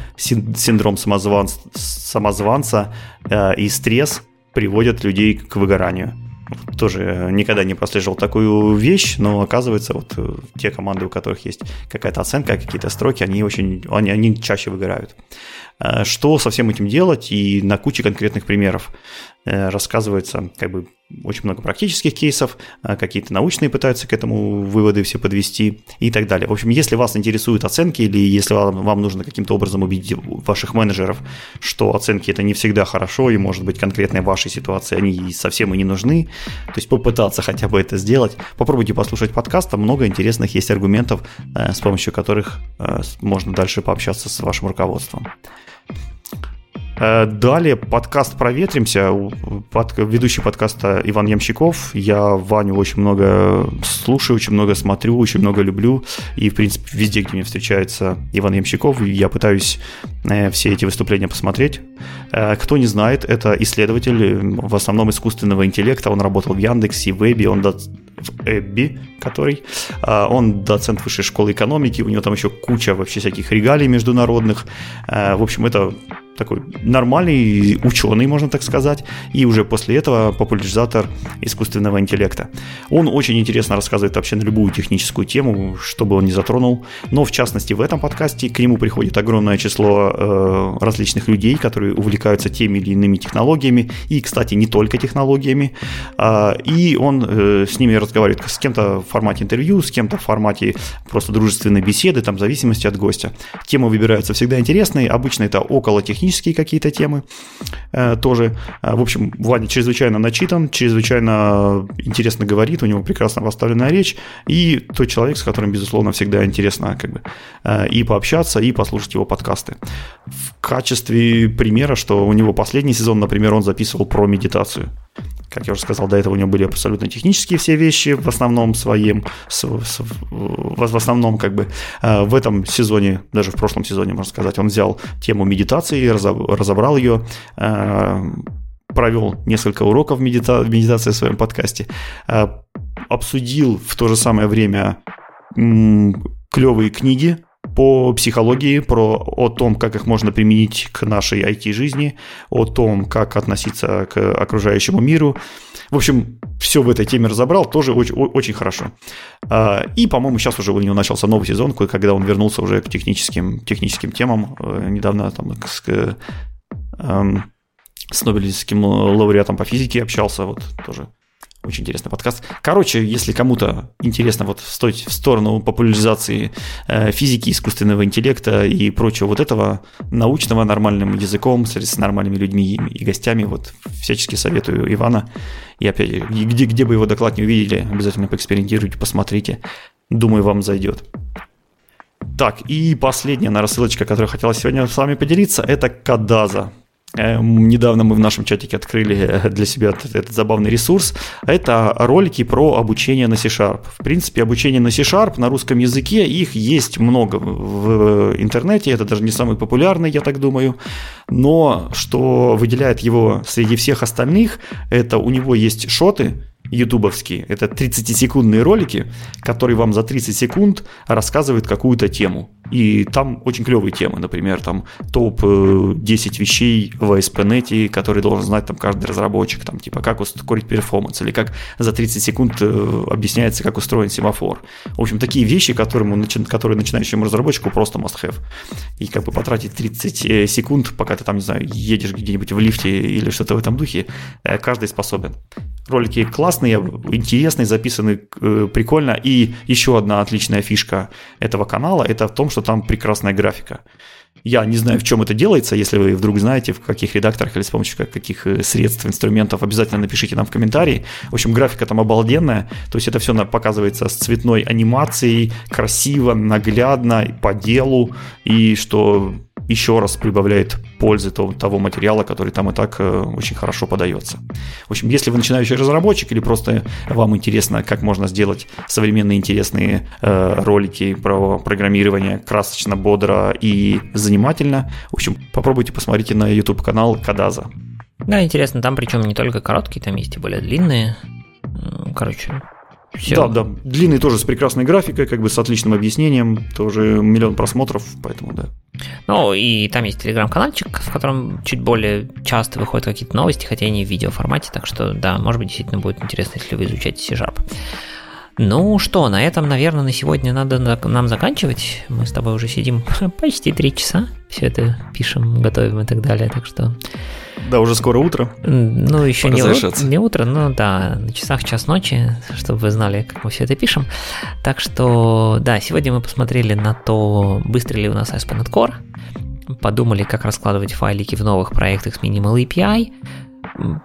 синдром самозванца, самозванца э, и стресс приводят людей к выгоранию тоже никогда не прослеживал такую вещь, но оказывается, вот э, те команды, у которых есть какая-то оценка, какие-то строки, они очень, они, они чаще выгорают. Э, что со всем этим делать и на куче конкретных примеров рассказывается как бы очень много практических кейсов, а, какие-то научные пытаются к этому выводы все подвести и так далее. В общем, если вас интересуют оценки или если вам, вам нужно каким-то образом убедить ваших менеджеров, что оценки это не всегда хорошо и может быть конкретной вашей ситуации они совсем и не нужны, то есть попытаться хотя бы это сделать, попробуйте послушать подкаст, там много интересных есть аргументов, э, с помощью которых э, можно дальше пообщаться с вашим руководством. Э, далее подкаст «Проветримся». Под, ведущий подкаста Иван Ямщиков. Я Ваню очень много слушаю, очень много смотрю, очень много люблю. И, в принципе, везде, где мне встречается Иван Ямщиков, я пытаюсь э, все эти выступления посмотреть. Э, кто не знает, это исследователь в основном искусственного интеллекта. Он работал в Яндексе, в Вебе, он в Эбби, который. Он доцент высшей школы экономики, у него там еще куча вообще всяких регалий международных. В общем, это такой нормальный ученый, можно так сказать, и уже после этого популяризатор искусственного интеллекта. Он очень интересно рассказывает вообще на любую техническую тему, что бы он ни затронул, но в частности в этом подкасте к нему приходит огромное число э, различных людей, которые увлекаются теми или иными технологиями, и, кстати, не только технологиями, э, и он э, с ними разговаривает с кем-то в формате интервью, с кем-то в формате просто дружественной беседы, там в зависимости от гостя. Темы выбираются всегда интересные, обычно это около технических технические какие-то темы э, тоже. Э, в общем, Владя чрезвычайно начитан, чрезвычайно интересно говорит, у него прекрасно поставленная речь, и тот человек, с которым, безусловно, всегда интересно как бы, э, и пообщаться, и послушать его подкасты. В качестве примера, что у него последний сезон, например, он записывал про медитацию. Как я уже сказал, до этого у него были абсолютно технические все вещи в основном своим, с, с, в основном как бы э, в этом сезоне, даже в прошлом сезоне, можно сказать, он взял тему медитации, разобрал ее, э, провел несколько уроков медита- медитации в своем подкасте, э, обсудил в то же самое время клевые книги, по психологии, про, о том, как их можно применить к нашей IT-жизни, о том, как относиться к окружающему миру. В общем, все в этой теме разобрал, тоже очень, очень хорошо. А, и, по-моему, сейчас уже у него начался новый сезон, когда он вернулся уже к техническим, техническим темам. Э, недавно там с, эм, с Нобелевским лауреатом по физике общался, вот тоже очень интересный подкаст. Короче, если кому-то интересно вот стоить в сторону популяризации э, физики, искусственного интеллекта и прочего вот этого научного нормальным языком, с нормальными людьми и гостями, вот всячески советую Ивана. И опять, где, где бы его доклад не увидели, обязательно поэкспериментируйте, посмотрите. Думаю, вам зайдет. Так, и последняя, наверное, ссылочка, которую я хотел сегодня с вами поделиться, это Кадаза. Эм, недавно мы в нашем чатике открыли э, для себя этот, забавный ресурс. Это ролики про обучение на C-Sharp. В принципе, обучение на C-Sharp на русском языке, их есть много в интернете. Это даже не самый популярный, я так думаю. Но что выделяет его среди всех остальных, это у него есть шоты, ютубовские. Это 30-секундные ролики, которые вам за 30 секунд рассказывают какую-то тему. И там очень клевые темы, например, там топ-10 вещей в ASP.NET, которые должен знать там каждый разработчик, там типа как ускорить перформанс, или как за 30 секунд э, объясняется, как устроен семафор. В общем, такие вещи, которым, которые начинающему разработчику просто must-have. И как бы потратить 30 э, секунд, пока ты там, не знаю, едешь где-нибудь в лифте или что-то в этом духе, э, каждый способен. Ролики классные, интересные, записаны прикольно. И еще одна отличная фишка этого канала – это в том, что там прекрасная графика. Я не знаю, в чем это делается. Если вы вдруг знаете, в каких редакторах или с помощью каких э, средств, инструментов, обязательно напишите нам в комментарии. В общем, графика там обалденная. То есть это все показывается с цветной анимацией, красиво, наглядно, по делу. И что еще раз прибавляет пользы того, того материала, который там и так э, очень хорошо подается. В общем, если вы начинающий разработчик или просто вам интересно, как можно сделать современные интересные э, ролики про программирование красочно, бодро и занимательно, в общем, попробуйте посмотрите на YouTube канал Кадаза. Да, интересно, там причем не только короткие, там есть и более длинные. Короче, все. Да, да. Длинный тоже с прекрасной графикой, как бы с отличным объяснением, тоже миллион просмотров, поэтому да. Ну, и там есть телеграм-каналчик, в котором чуть более часто выходят какие-то новости, хотя и не в видеоформате, так что, да, может быть, действительно будет интересно, если вы изучаете C-Sharp. Ну что, на этом, наверное, на сегодня надо нам заканчивать. Мы с тобой уже сидим [laughs] почти три часа, все это пишем, готовим и так далее, так что да, уже скоро утро. Ну, еще не, у... не утро, но да, на часах час ночи, чтобы вы знали, как мы все это пишем. Так что, да, сегодня мы посмотрели на то, быстро ли у нас ASP.NET Core, подумали, как раскладывать файлики в новых проектах с Minimal API,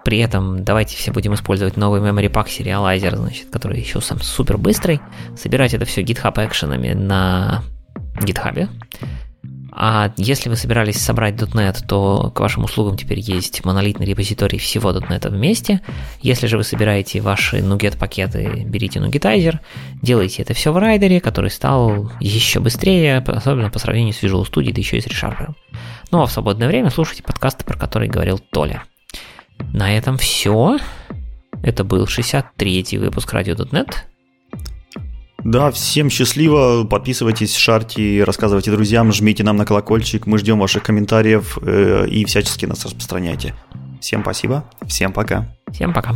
при этом давайте все будем использовать новый Memory Pack Serializer, значит, который еще сам супер быстрый. Собирать это все GitHub экшенами на GitHub. А если вы собирались собрать .NET, то к вашим услугам теперь есть монолитный репозиторий всего .NET вместе. Если же вы собираете ваши NuGet пакеты, берите NuGetizer, делайте это все в райдере, который стал еще быстрее, особенно по сравнению с Visual Studio, да еще и с ReSharper. Ну а в свободное время слушайте подкасты, про которые говорил Толя. На этом все. Это был 63-й выпуск Radio.net. Да, всем счастливо, подписывайтесь, шарьте, рассказывайте друзьям, жмите нам на колокольчик, мы ждем ваших комментариев э, и всячески нас распространяйте. Всем спасибо, всем пока. Всем пока.